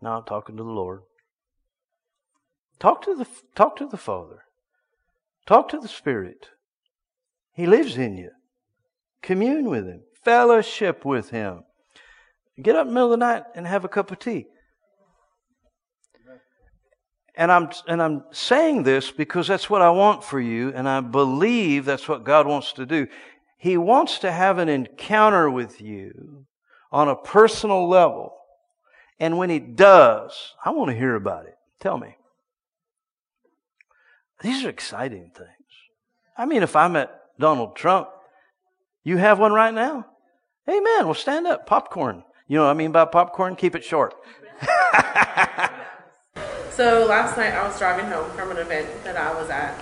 no. I'm talking to the Lord. Talk to the talk to the Father. Talk to the Spirit. He lives in you. Commune with Him. Fellowship with Him. Get up in the middle of the night and have a cup of tea. And I'm, and I'm saying this because that's what I want for you, and I believe that's what God wants to do. He wants to have an encounter with you on a personal level. And when He does, I want to hear about it. Tell me. These are exciting things. I mean, if I met Donald Trump, you have one right now? Amen. Well, stand up. Popcorn. You know what I mean by popcorn? Keep it short. So last night I was driving home from an event that I was at,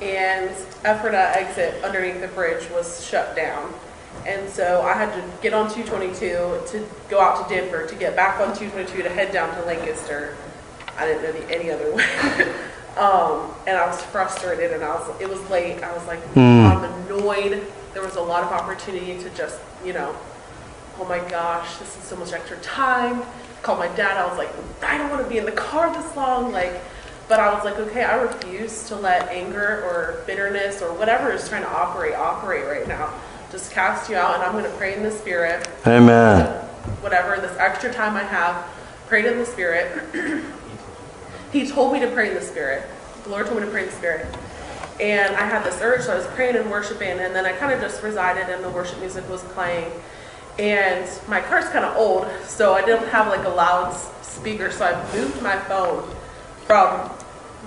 and Ephrata exit underneath the bridge was shut down. And so I had to get on 222 to go out to Denver to get back on 222 to head down to Lancaster. I didn't know the, any other way. um, and I was frustrated and I was, it was late. I was like, mm. I'm annoyed. There was a lot of opportunity to just, you know, oh my gosh, this is so much extra time called my dad. I was like, I don't want to be in the car this long. Like, but I was like, okay, I refuse to let anger or bitterness or whatever is trying to operate operate right now. Just cast you out, and I'm going to pray in the spirit. Amen. Whatever this extra time I have, prayed in the spirit. he told me to pray in the spirit. The Lord told me to pray in the spirit. And I had this urge, so I was praying and worshiping, and then I kind of just resided, and the worship music was playing and my car's kind of old, so I didn't have like a loud speaker, so I moved my phone from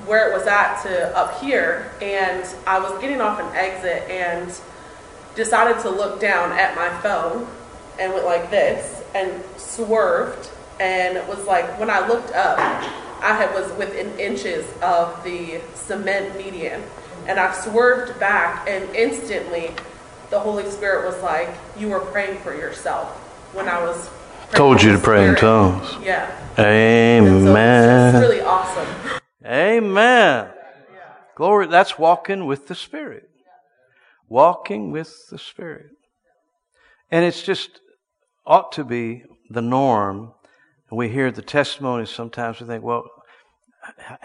where it was at to up here, and I was getting off an exit and decided to look down at my phone and went like this and swerved and it was like when I looked up I had was within inches of the cement median. And I swerved back and instantly the Holy Spirit was like, You were praying for yourself when I was Told you to pray in tongues. Yeah. And so it's Amen. really awesome. Amen. Glory. That's walking with the Spirit. Walking with the Spirit. And it's just ought to be the norm. We hear the testimonies sometimes. We think, well,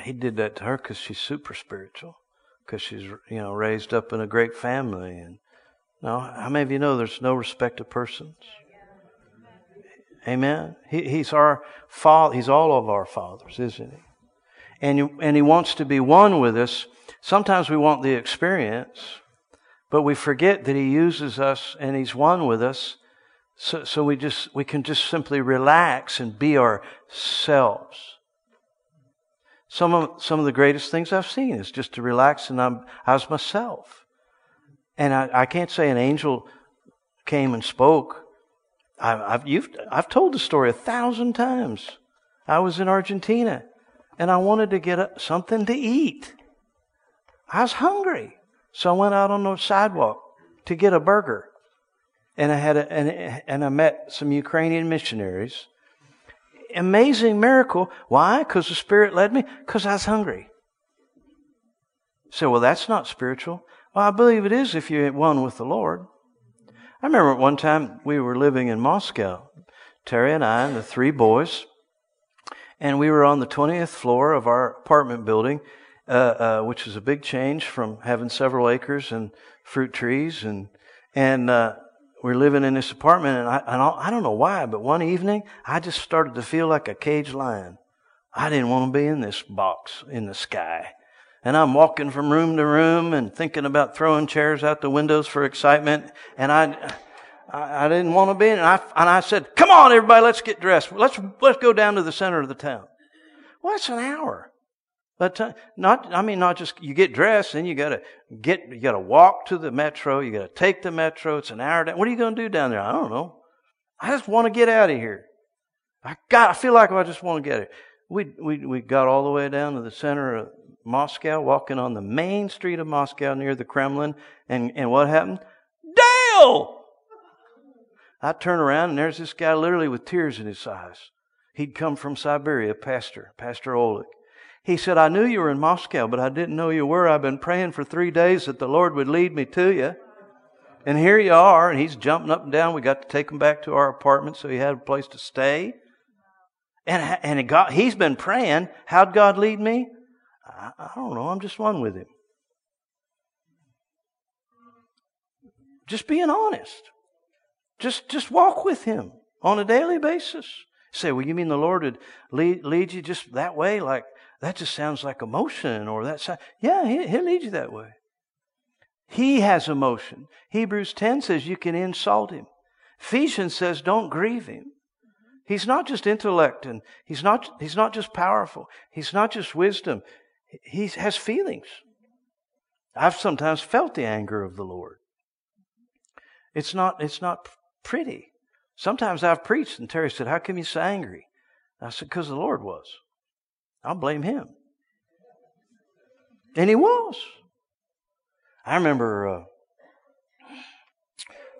he did that to her because she's super spiritual, because she's you know raised up in a great family. And no, how many of you know there's no respect of persons? Amen. He, he's our father. He's all of our fathers, isn't he? And you, and he wants to be one with us. Sometimes we want the experience, but we forget that he uses us and he's one with us. So, so we just we can just simply relax and be ourselves. Some of some of the greatest things I've seen is just to relax and I'm I myself. And I, I can't say an angel came and spoke. I, I've you've I've told the story a thousand times. I was in Argentina, and I wanted to get a, something to eat. I was hungry, so I went out on the sidewalk to get a burger, and I had a, and and I met some Ukrainian missionaries. Amazing miracle. Why? Because the Spirit led me. Because I was hungry. So, well, that's not spiritual. Well, I believe it is if you're one with the Lord. I remember one time we were living in Moscow, Terry and I and the three boys, and we were on the 20th floor of our apartment building, uh, uh, which was a big change from having several acres and fruit trees, and and uh, we're living in this apartment, and I, and I don't know why, but one evening I just started to feel like a caged lion. I didn't want to be in this box in the sky. And I'm walking from room to room and thinking about throwing chairs out the windows for excitement. And I, I, didn't want to be in. And I, and I said, come on, everybody, let's get dressed. Let's, let's go down to the center of the town. Well, it's an hour. But uh, not, I mean, not just you get dressed, and you gotta get, you gotta walk to the metro. You gotta take the metro. It's an hour. Down. What are you gonna do down there? I don't know. I just want to get out of here. I got. I feel like I just want to get it. We we we got all the way down to the center of Moscow, walking on the main street of Moscow near the Kremlin, and and what happened? Dale. I turn around and there's this guy literally with tears in his eyes. He'd come from Siberia, pastor, Pastor Oleg. He said, I knew you were in Moscow, but I didn't know you were. I've been praying for three days that the Lord would lead me to you. And here you are, and he's jumping up and down. We got to take him back to our apartment so he had a place to stay. And, and got, he's been praying. How'd God lead me? I, I don't know. I'm just one with him. Just being honest. Just, just walk with him on a daily basis. Say, well, you mean the Lord would lead, lead you just that way? Like, that just sounds like emotion or that. Yeah, he, he'll lead you that way. He has emotion. Hebrews 10 says you can insult him. Ephesians says don't grieve him. He's not just intellect and he's not, he's not just powerful. He's not just wisdom. He has feelings. I've sometimes felt the anger of the Lord. It's not, it's not pretty. Sometimes I've preached and Terry said, How come you're so angry? I said, Because the Lord was. I'll blame him. And he was. I remember uh,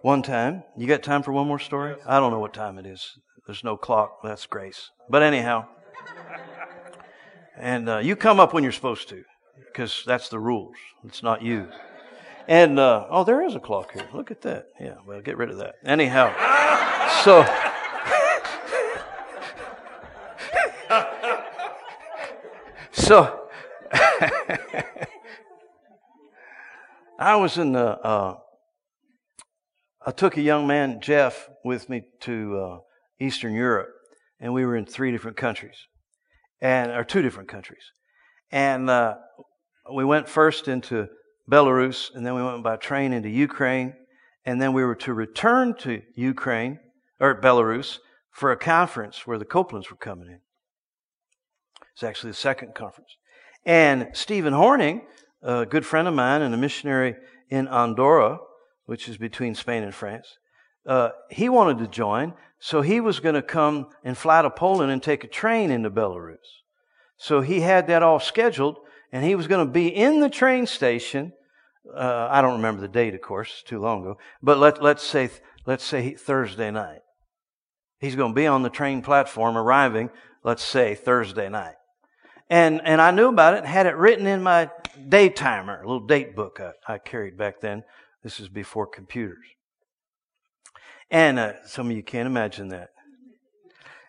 one time, you got time for one more story? I don't know what time it is. There's no clock. That's grace. But anyhow, and uh, you come up when you're supposed to, because that's the rules. It's not you. And, uh, oh, there is a clock here. Look at that. Yeah, well, get rid of that. Anyhow, so. so. I was in the, uh, I took a young man, Jeff, with me to uh, Eastern Europe, and we were in three different countries, and or two different countries, and uh, we went first into Belarus, and then we went by train into Ukraine, and then we were to return to Ukraine or Belarus for a conference where the Copelands were coming in. It's actually the second conference, and Stephen Horning, a good friend of mine and a missionary in Andorra, which is between Spain and France, uh, he wanted to join, so he was going to come and fly to Poland and take a train into Belarus. So he had that all scheduled, and he was going to be in the train station. Uh, I don't remember the date, of course, it's too long ago. But let let's say let's say Thursday night. He's going to be on the train platform arriving, let's say, Thursday night. And, and I knew about it and had it written in my day timer, a little date book I, I carried back then. This is before computers. And uh, some of you can't imagine that.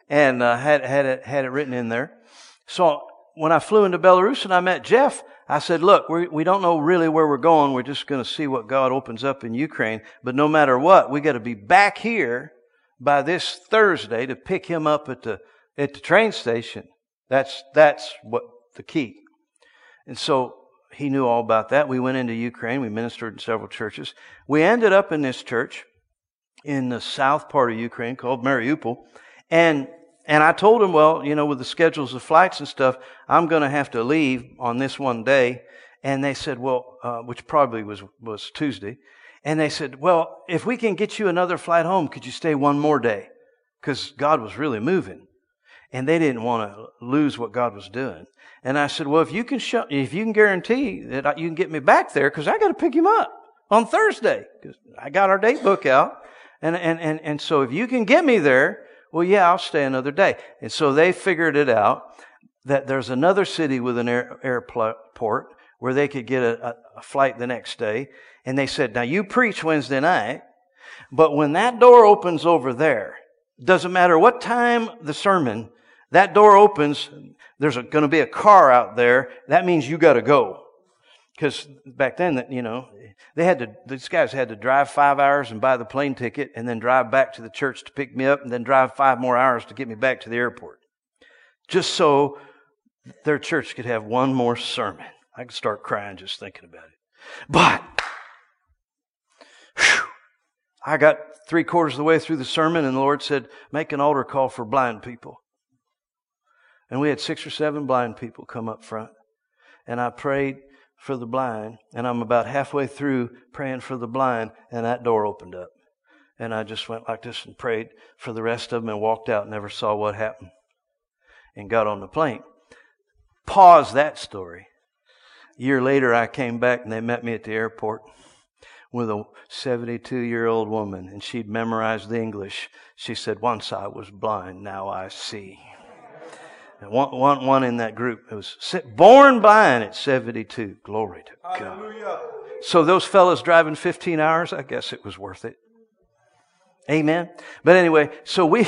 And uh, had, had, it, had it written in there. So when I flew into Belarus and I met Jeff, I said, look, we, we don't know really where we're going. We're just going to see what God opens up in Ukraine. But no matter what, we got to be back here by this Thursday to pick him up at the, at the train station. That's, that's what the key. And so he knew all about that. We went into Ukraine. We ministered in several churches. We ended up in this church in the south part of Ukraine called Mariupol. And, and I told him, well, you know, with the schedules of flights and stuff, I'm going to have to leave on this one day. And they said, well, uh, which probably was, was Tuesday. And they said, well, if we can get you another flight home, could you stay one more day? Because God was really moving. And they didn't want to lose what God was doing. And I said, well, if you can show, if you can guarantee that you can get me back there, because I got to pick him up on Thursday, because I got our date book out. And, and, and, and so if you can get me there, well, yeah, I'll stay another day. And so they figured it out that there's another city with an air, airport where they could get a, a flight the next day. And they said, now you preach Wednesday night, but when that door opens over there, doesn't matter what time the sermon, that door opens, there's going to be a car out there. That means you got to go. Because back then, you know, they had to, these guys had to drive five hours and buy the plane ticket and then drive back to the church to pick me up and then drive five more hours to get me back to the airport. Just so their church could have one more sermon. I could start crying just thinking about it. But, whew, I got three quarters of the way through the sermon and the Lord said, make an altar call for blind people. And we had six or seven blind people come up front. And I prayed for the blind. And I'm about halfway through praying for the blind, and that door opened up. And I just went like this and prayed for the rest of them and walked out, never saw what happened, and got on the plane. Pause that story. A year later, I came back and they met me at the airport with a 72 year old woman, and she'd memorized the English. She said, Once I was blind, now I see. One, one, one in that group it was born blind at 72. Glory to God. Hallelujah. So those fellows driving 15 hours, I guess it was worth it. Amen. But anyway, so we,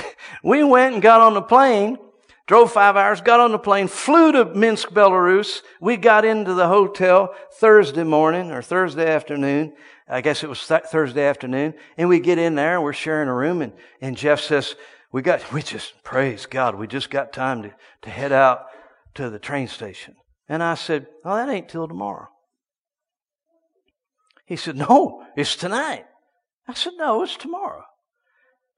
we went and got on the plane, drove five hours, got on the plane, flew to Minsk, Belarus. We got into the hotel Thursday morning or Thursday afternoon. I guess it was th- Thursday afternoon. And we get in there and we're sharing a room and, and Jeff says, we got, we just, praise God, we just got time to, to head out to the train station. And I said, Oh, that ain't till tomorrow. He said, No, it's tonight. I said, No, it's tomorrow.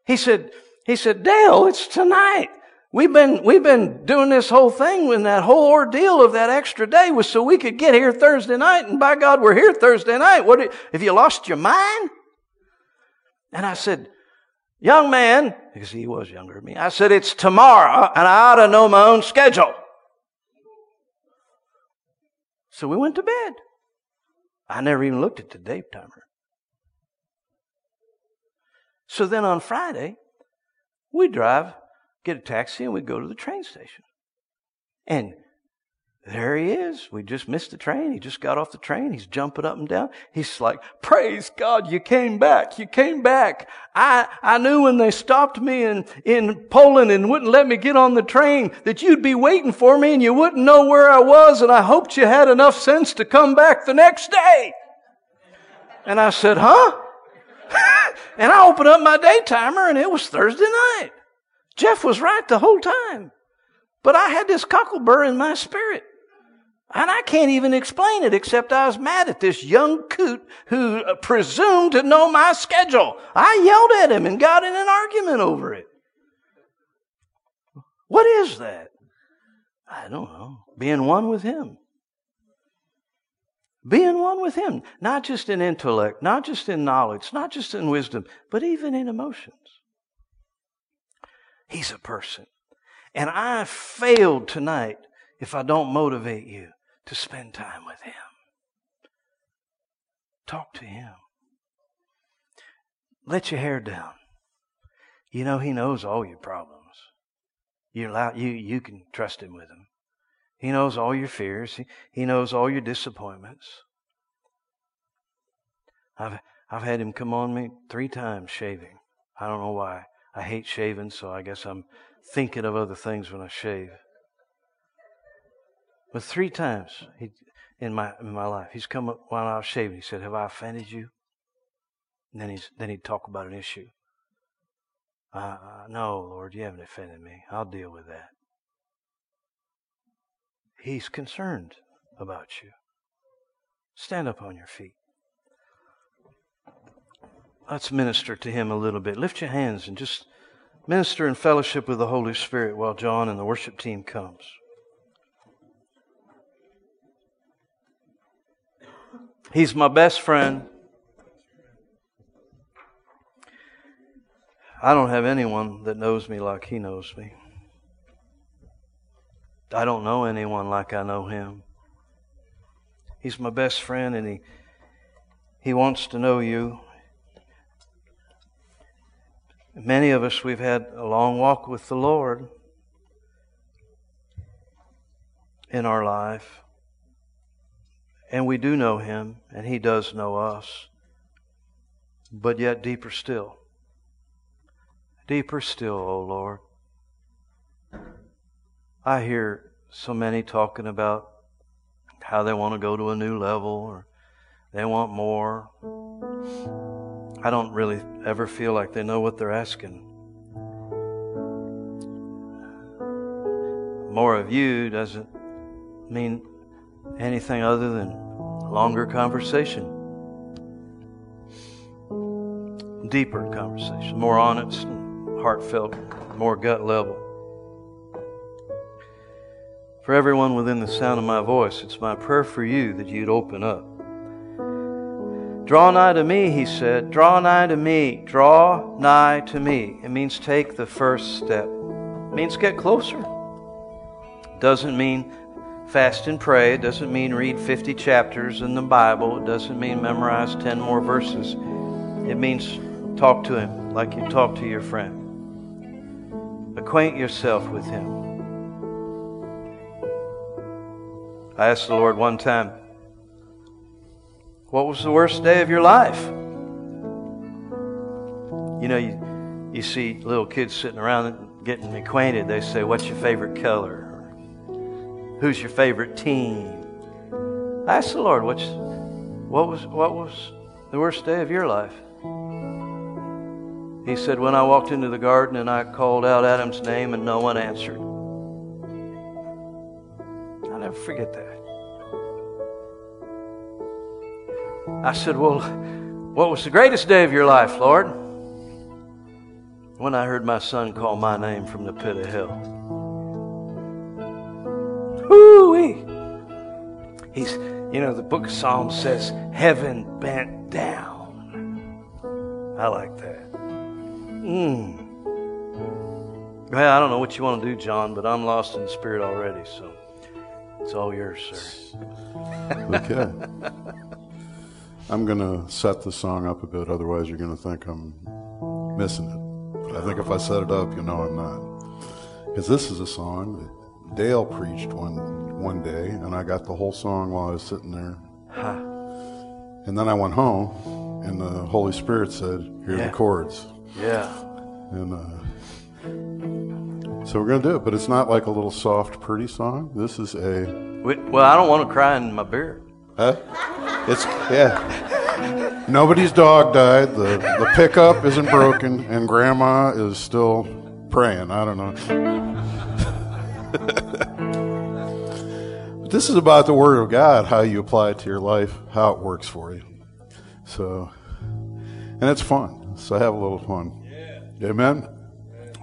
He said, he said, Dale, it's tonight. We've been, we've been doing this whole thing when that whole ordeal of that extra day was so we could get here Thursday night. And by God, we're here Thursday night. What, have you lost your mind? And I said, Young man, because he was younger than me, I said, It's tomorrow, and I ought to know my own schedule. So we went to bed. I never even looked at the date timer. So then on Friday, we drive, get a taxi, and we go to the train station. And there he is. We just missed the train. He just got off the train. He's jumping up and down. He's like, praise God, you came back. You came back. I, I knew when they stopped me in, in Poland and wouldn't let me get on the train that you'd be waiting for me and you wouldn't know where I was. And I hoped you had enough sense to come back the next day. And I said, huh? and I opened up my day timer and it was Thursday night. Jeff was right the whole time. But I had this cockleburr in my spirit. And I can't even explain it except I was mad at this young coot who presumed to know my schedule. I yelled at him and got in an argument over it. What is that? I don't know. Being one with Him. Being one with Him. Not just in intellect, not just in knowledge, not just in wisdom, but even in emotions. He's a person. And I failed tonight if I don't motivate you to spend time with Him. Talk to Him. Let your hair down. You know, He knows all your problems. You, allow, you, you can trust Him with them. He knows all your fears. He, he knows all your disappointments. I've, I've had Him come on me three times shaving. I don't know why. I hate shaving, so I guess I'm thinking of other things when I shave. But three times he, in my in my life, he's come up while I was shaving. He said, "Have I offended you?" And then he's then he'd talk about an issue. Uh, no, Lord, you haven't offended me. I'll deal with that. He's concerned about you. Stand up on your feet. Let's minister to him a little bit. Lift your hands and just minister in fellowship with the Holy Spirit while John and the worship team comes. He's my best friend. I don't have anyone that knows me like he knows me. I don't know anyone like I know him. He's my best friend and he he wants to know you. Many of us we've had a long walk with the Lord in our life. And we do know him and he does know us. But yet deeper still. Deeper still, O oh Lord. I hear so many talking about how they want to go to a new level or they want more. I don't really ever feel like they know what they're asking. More of you doesn't mean anything other than longer conversation, deeper conversation, more honest heartfelt, more gut level. For everyone within the sound of my voice, it's my prayer for you that you'd open up. Draw nigh to me, he said. Draw nigh to me. Draw nigh to me. It means take the first step. It means get closer. It doesn't mean fast and pray. It doesn't mean read 50 chapters in the Bible. It doesn't mean memorize 10 more verses. It means talk to him like you talk to your friend. Acquaint yourself with Him. I asked the Lord one time, What was the worst day of your life? You know, you, you see little kids sitting around getting acquainted. They say, What's your favorite color? Who's your favorite team? I asked the Lord, What's, what, was, what was the worst day of your life? He said, When I walked into the garden and I called out Adam's name and no one answered. I'll never forget that. I said, Well, what was the greatest day of your life, Lord? When I heard my son call my name from the pit of hell. Whoo-wee! He's, you know, the book of Psalms says, Heaven bent down. I like that. Mm. Well, I don't know what you want to do, John, but I'm lost in the spirit already, so it's all yours, sir. okay. I'm going to set the song up a bit, otherwise, you're going to think I'm missing it. But I think if I set it up, you know I'm not. Because this is a song that Dale preached one, one day, and I got the whole song while I was sitting there. Huh. And then I went home, and the Holy Spirit said, Here are yeah. the chords. Yeah. And uh, so we're going to do it, but it's not like a little soft, pretty song. This is a. Well, I don't want to cry in my beer. Huh? It's yeah. Nobody's dog died. The the pickup isn't broken, and Grandma is still praying. I don't know. this is about the Word of God, how you apply it to your life, how it works for you. So, and it's fun. So have a little fun. Yeah. Amen.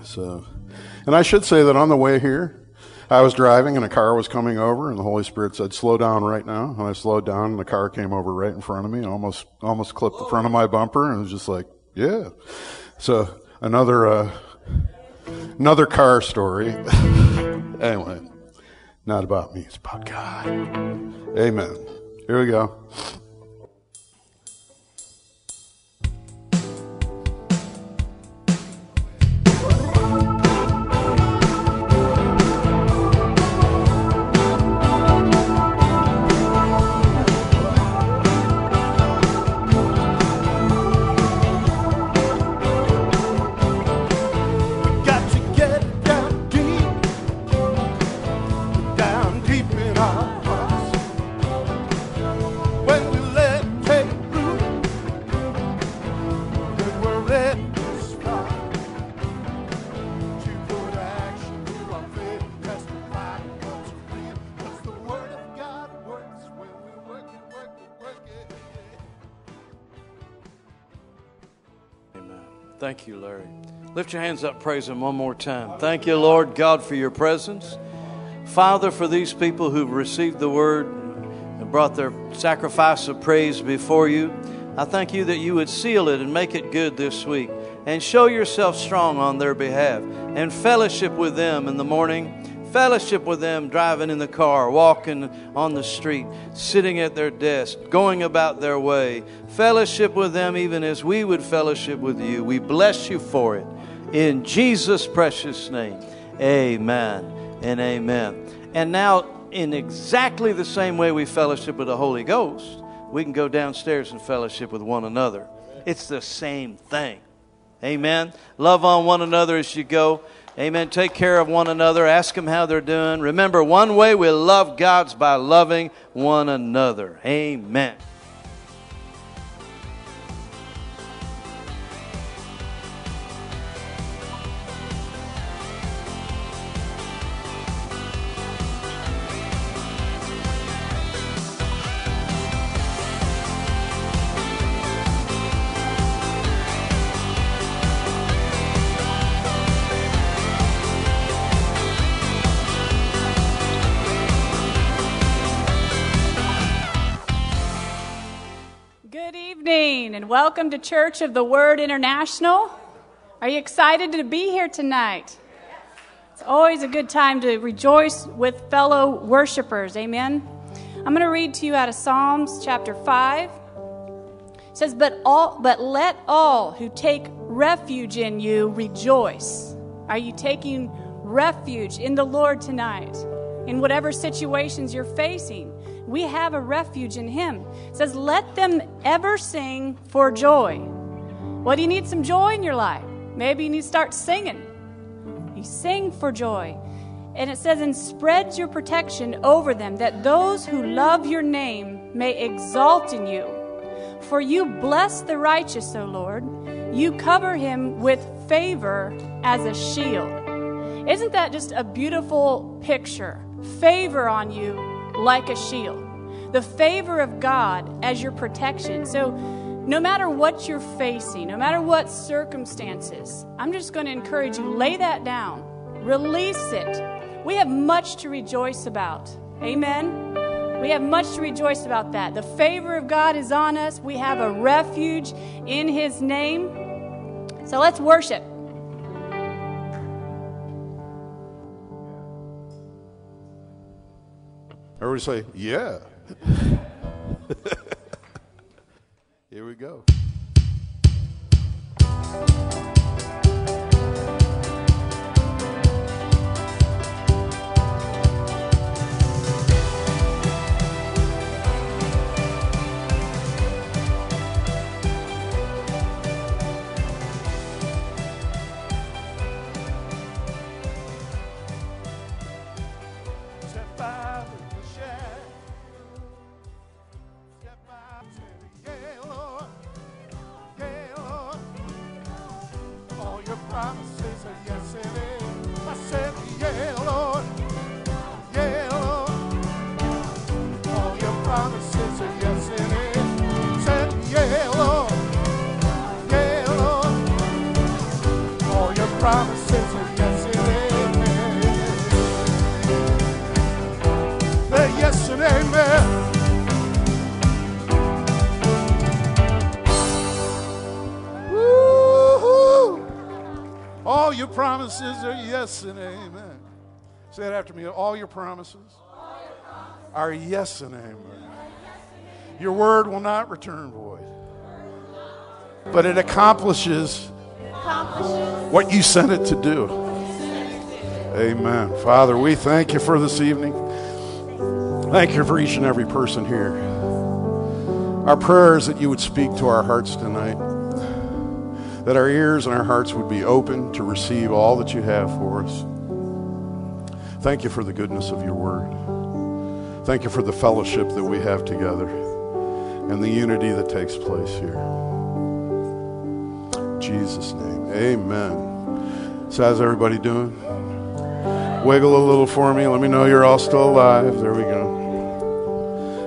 So, and I should say that on the way here, I was driving and a car was coming over, and the Holy Spirit said, "Slow down right now." And I slowed down, and the car came over right in front of me, almost almost clipped the front of my bumper, and it was just like, "Yeah." So another uh, another car story. anyway, not about me; it's about God. Amen. Here we go. Hands up, praise Him one more time. Thank you, Lord God, for your presence. Father, for these people who've received the word and brought their sacrifice of praise before you, I thank you that you would seal it and make it good this week and show yourself strong on their behalf and fellowship with them in the morning fellowship with them driving in the car, walking on the street, sitting at their desk, going about their way. Fellowship with them even as we would fellowship with you. We bless you for it. In Jesus' precious name, amen and amen. And now, in exactly the same way we fellowship with the Holy Ghost, we can go downstairs and fellowship with one another. It's the same thing. Amen. Love on one another as you go. Amen. Take care of one another. Ask them how they're doing. Remember, one way we love God's by loving one another. Amen. Welcome to Church of the Word International. Are you excited to be here tonight? It's always a good time to rejoice with fellow worshipers. Amen. I'm going to read to you out of Psalms chapter 5. It says, "But all but let all who take refuge in you rejoice." Are you taking refuge in the Lord tonight? In whatever situations you're facing, we have a refuge in Him. It says, Let them ever sing for joy. What do you need some joy in your life? Maybe you need to start singing. You sing for joy. And it says, And spread your protection over them, that those who love your name may exalt in you. For you bless the righteous, O Lord. You cover him with favor as a shield. Isn't that just a beautiful picture? Favor on you like a shield. The favor of God as your protection. So, no matter what you're facing, no matter what circumstances, I'm just going to encourage you lay that down, release it. We have much to rejoice about. Amen. We have much to rejoice about that. The favor of God is on us. We have a refuge in His name. So let's worship. Everybody say, yeah. Here we go. I'm promises are yes and amen. Say it after me. All your promises, are yes and amen. Your word will not return void, but it accomplishes what you sent it to do. Amen. Father, we thank you for this evening. Thank you for each and every person here. Our prayer is that you would speak to our hearts tonight that our ears and our hearts would be open to receive all that you have for us. Thank you for the goodness of your word. Thank you for the fellowship that we have together and the unity that takes place here. In Jesus' name, amen. So, how's everybody doing? Wiggle a little for me. Let me know you're all still alive. There we go.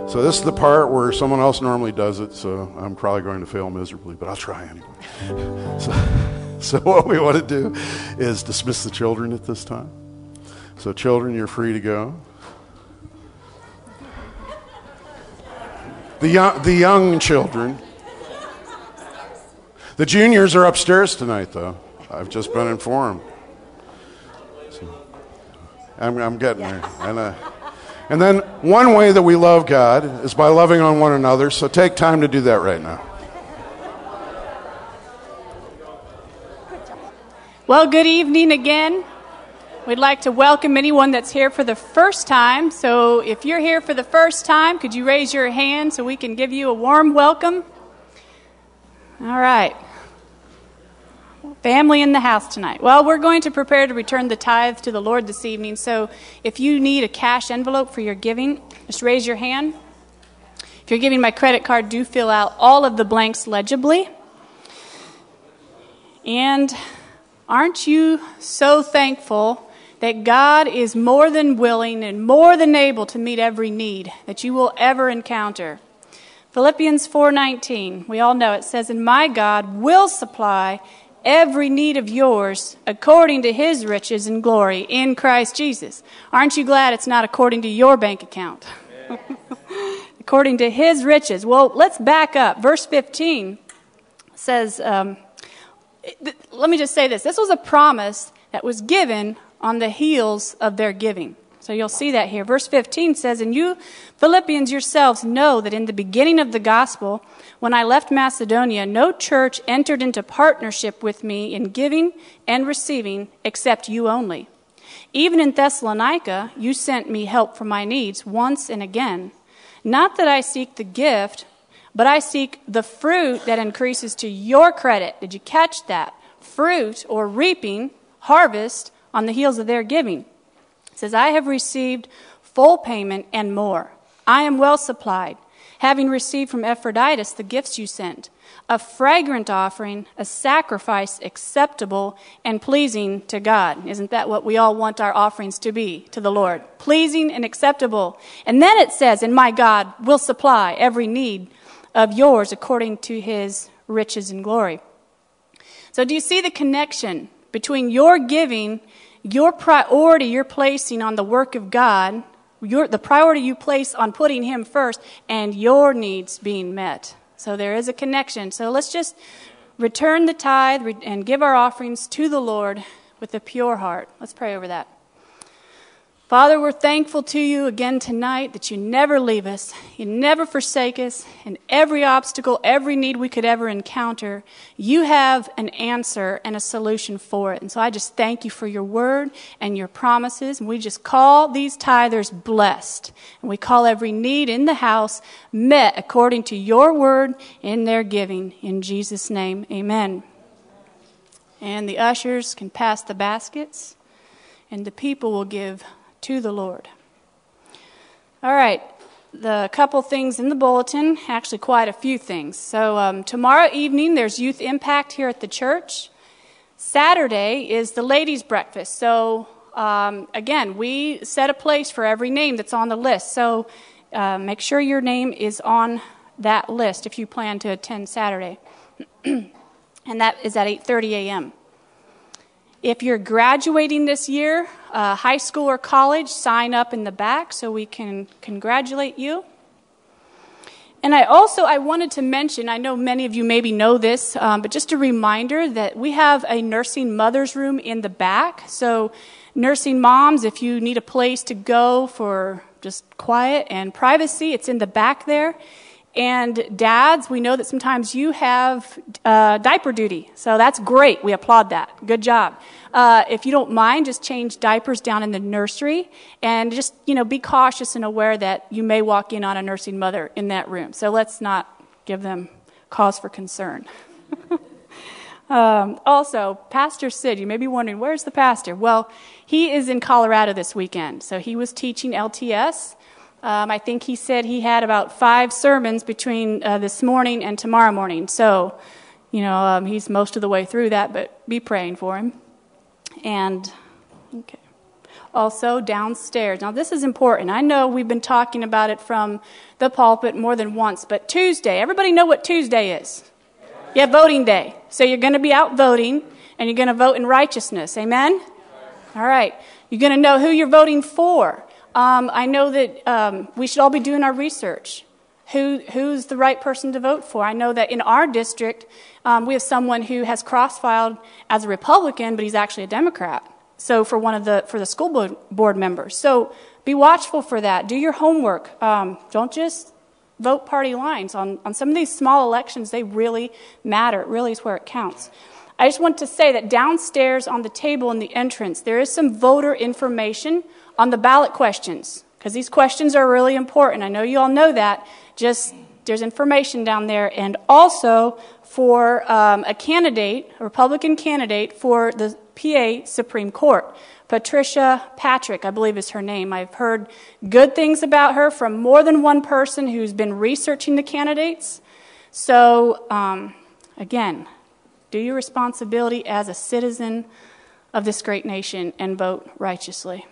So this is the part where someone else normally does it, so I'm probably going to fail miserably, but I'll try anyway. So, So, what we want to do is dismiss the children at this time. So, children, you're free to go. The young, the young children. The juniors are upstairs tonight, though. I've just been informed. So, I'm, I'm getting there. And, uh, and then, one way that we love God is by loving on one another. So, take time to do that right now. Well, good evening again. We'd like to welcome anyone that's here for the first time. So, if you're here for the first time, could you raise your hand so we can give you a warm welcome? All right. Family in the house tonight. Well, we're going to prepare to return the tithe to the Lord this evening. So, if you need a cash envelope for your giving, just raise your hand. If you're giving my credit card, do fill out all of the blanks legibly. And Aren't you so thankful that God is more than willing and more than able to meet every need that you will ever encounter? Philippians 4:19. We all know it says, "And my God will supply every need of yours according to his riches and glory in Christ Jesus." Aren't you glad it's not according to your bank account? according to his riches. Well, let's back up. Verse 15 says, um, let me just say this this was a promise that was given on the heels of their giving. So you'll see that here. Verse 15 says, And you, Philippians yourselves, know that in the beginning of the gospel, when I left Macedonia, no church entered into partnership with me in giving and receiving except you only. Even in Thessalonica, you sent me help for my needs once and again. Not that I seek the gift, but I seek the fruit that increases to your credit. Did you catch that? Fruit or reaping, harvest on the heels of their giving. It says, I have received full payment and more. I am well supplied, having received from Epaphroditus the gifts you sent, a fragrant offering, a sacrifice acceptable and pleasing to God. Isn't that what we all want our offerings to be to the Lord? Pleasing and acceptable. And then it says, and my God will supply every need of yours according to his riches and glory. So, do you see the connection between your giving, your priority you're placing on the work of God, your, the priority you place on putting Him first, and your needs being met? So, there is a connection. So, let's just return the tithe and give our offerings to the Lord with a pure heart. Let's pray over that. Father, we're thankful to you again tonight that you never leave us, you never forsake us, and every obstacle, every need we could ever encounter, you have an answer and a solution for it. And so I just thank you for your word and your promises. And we just call these tithers blessed. And we call every need in the house met according to your word in their giving. In Jesus' name, amen. And the ushers can pass the baskets, and the people will give to the Lord. All right, the couple things in the bulletin, actually, quite a few things. So, um, tomorrow evening, there's Youth Impact here at the church. Saturday is the ladies' breakfast. So, um, again, we set a place for every name that's on the list. So, uh, make sure your name is on that list if you plan to attend Saturday. and that is at 8:30 a.m. If you're graduating this year, uh, high school or college, sign up in the back so we can congratulate you. And I also I wanted to mention, I know many of you maybe know this, um, but just a reminder that we have a nursing mother's room in the back. So nursing moms, if you need a place to go for just quiet and privacy, it's in the back there. And dads, we know that sometimes you have uh, diaper duty. So that's great. We applaud that. Good job. Uh, if you don't mind, just change diapers down in the nursery and just, you know, be cautious and aware that you may walk in on a nursing mother in that room. So let's not give them cause for concern. um, also, Pastor Sid, you may be wondering, where's the pastor? Well, he is in Colorado this weekend. So he was teaching LTS. Um, I think he said he had about five sermons between uh, this morning and tomorrow morning. So, you know, um, he's most of the way through that, but be praying for him. And, okay. Also, downstairs. Now, this is important. I know we've been talking about it from the pulpit more than once, but Tuesday, everybody know what Tuesday is? Yeah, voting day. So you're going to be out voting. and you're going to vote in righteousness. Amen? All right. You're going to know who you're voting for. Um, I know that um, we should all be doing our research. Who, who's the right person to vote for? I know that in our district, um, we have someone who has cross-filed as a Republican, but he's actually a Democrat. So for one of the for the school board, board members. So be watchful for that. Do your homework. Um, don't just vote party lines on on some of these small elections. They really matter. It really is where it counts. I just want to say that downstairs on the table in the entrance, there is some voter information on the ballot questions because these questions are really important. I know you all know that. Just there's information down there, and also for um, a candidate, a Republican candidate for the PA Supreme Court. Patricia Patrick, I believe is her name. I've heard good things about her from more than one person who's been researching the candidates. So, um, again, do your responsibility as a citizen of this great nation and vote righteously.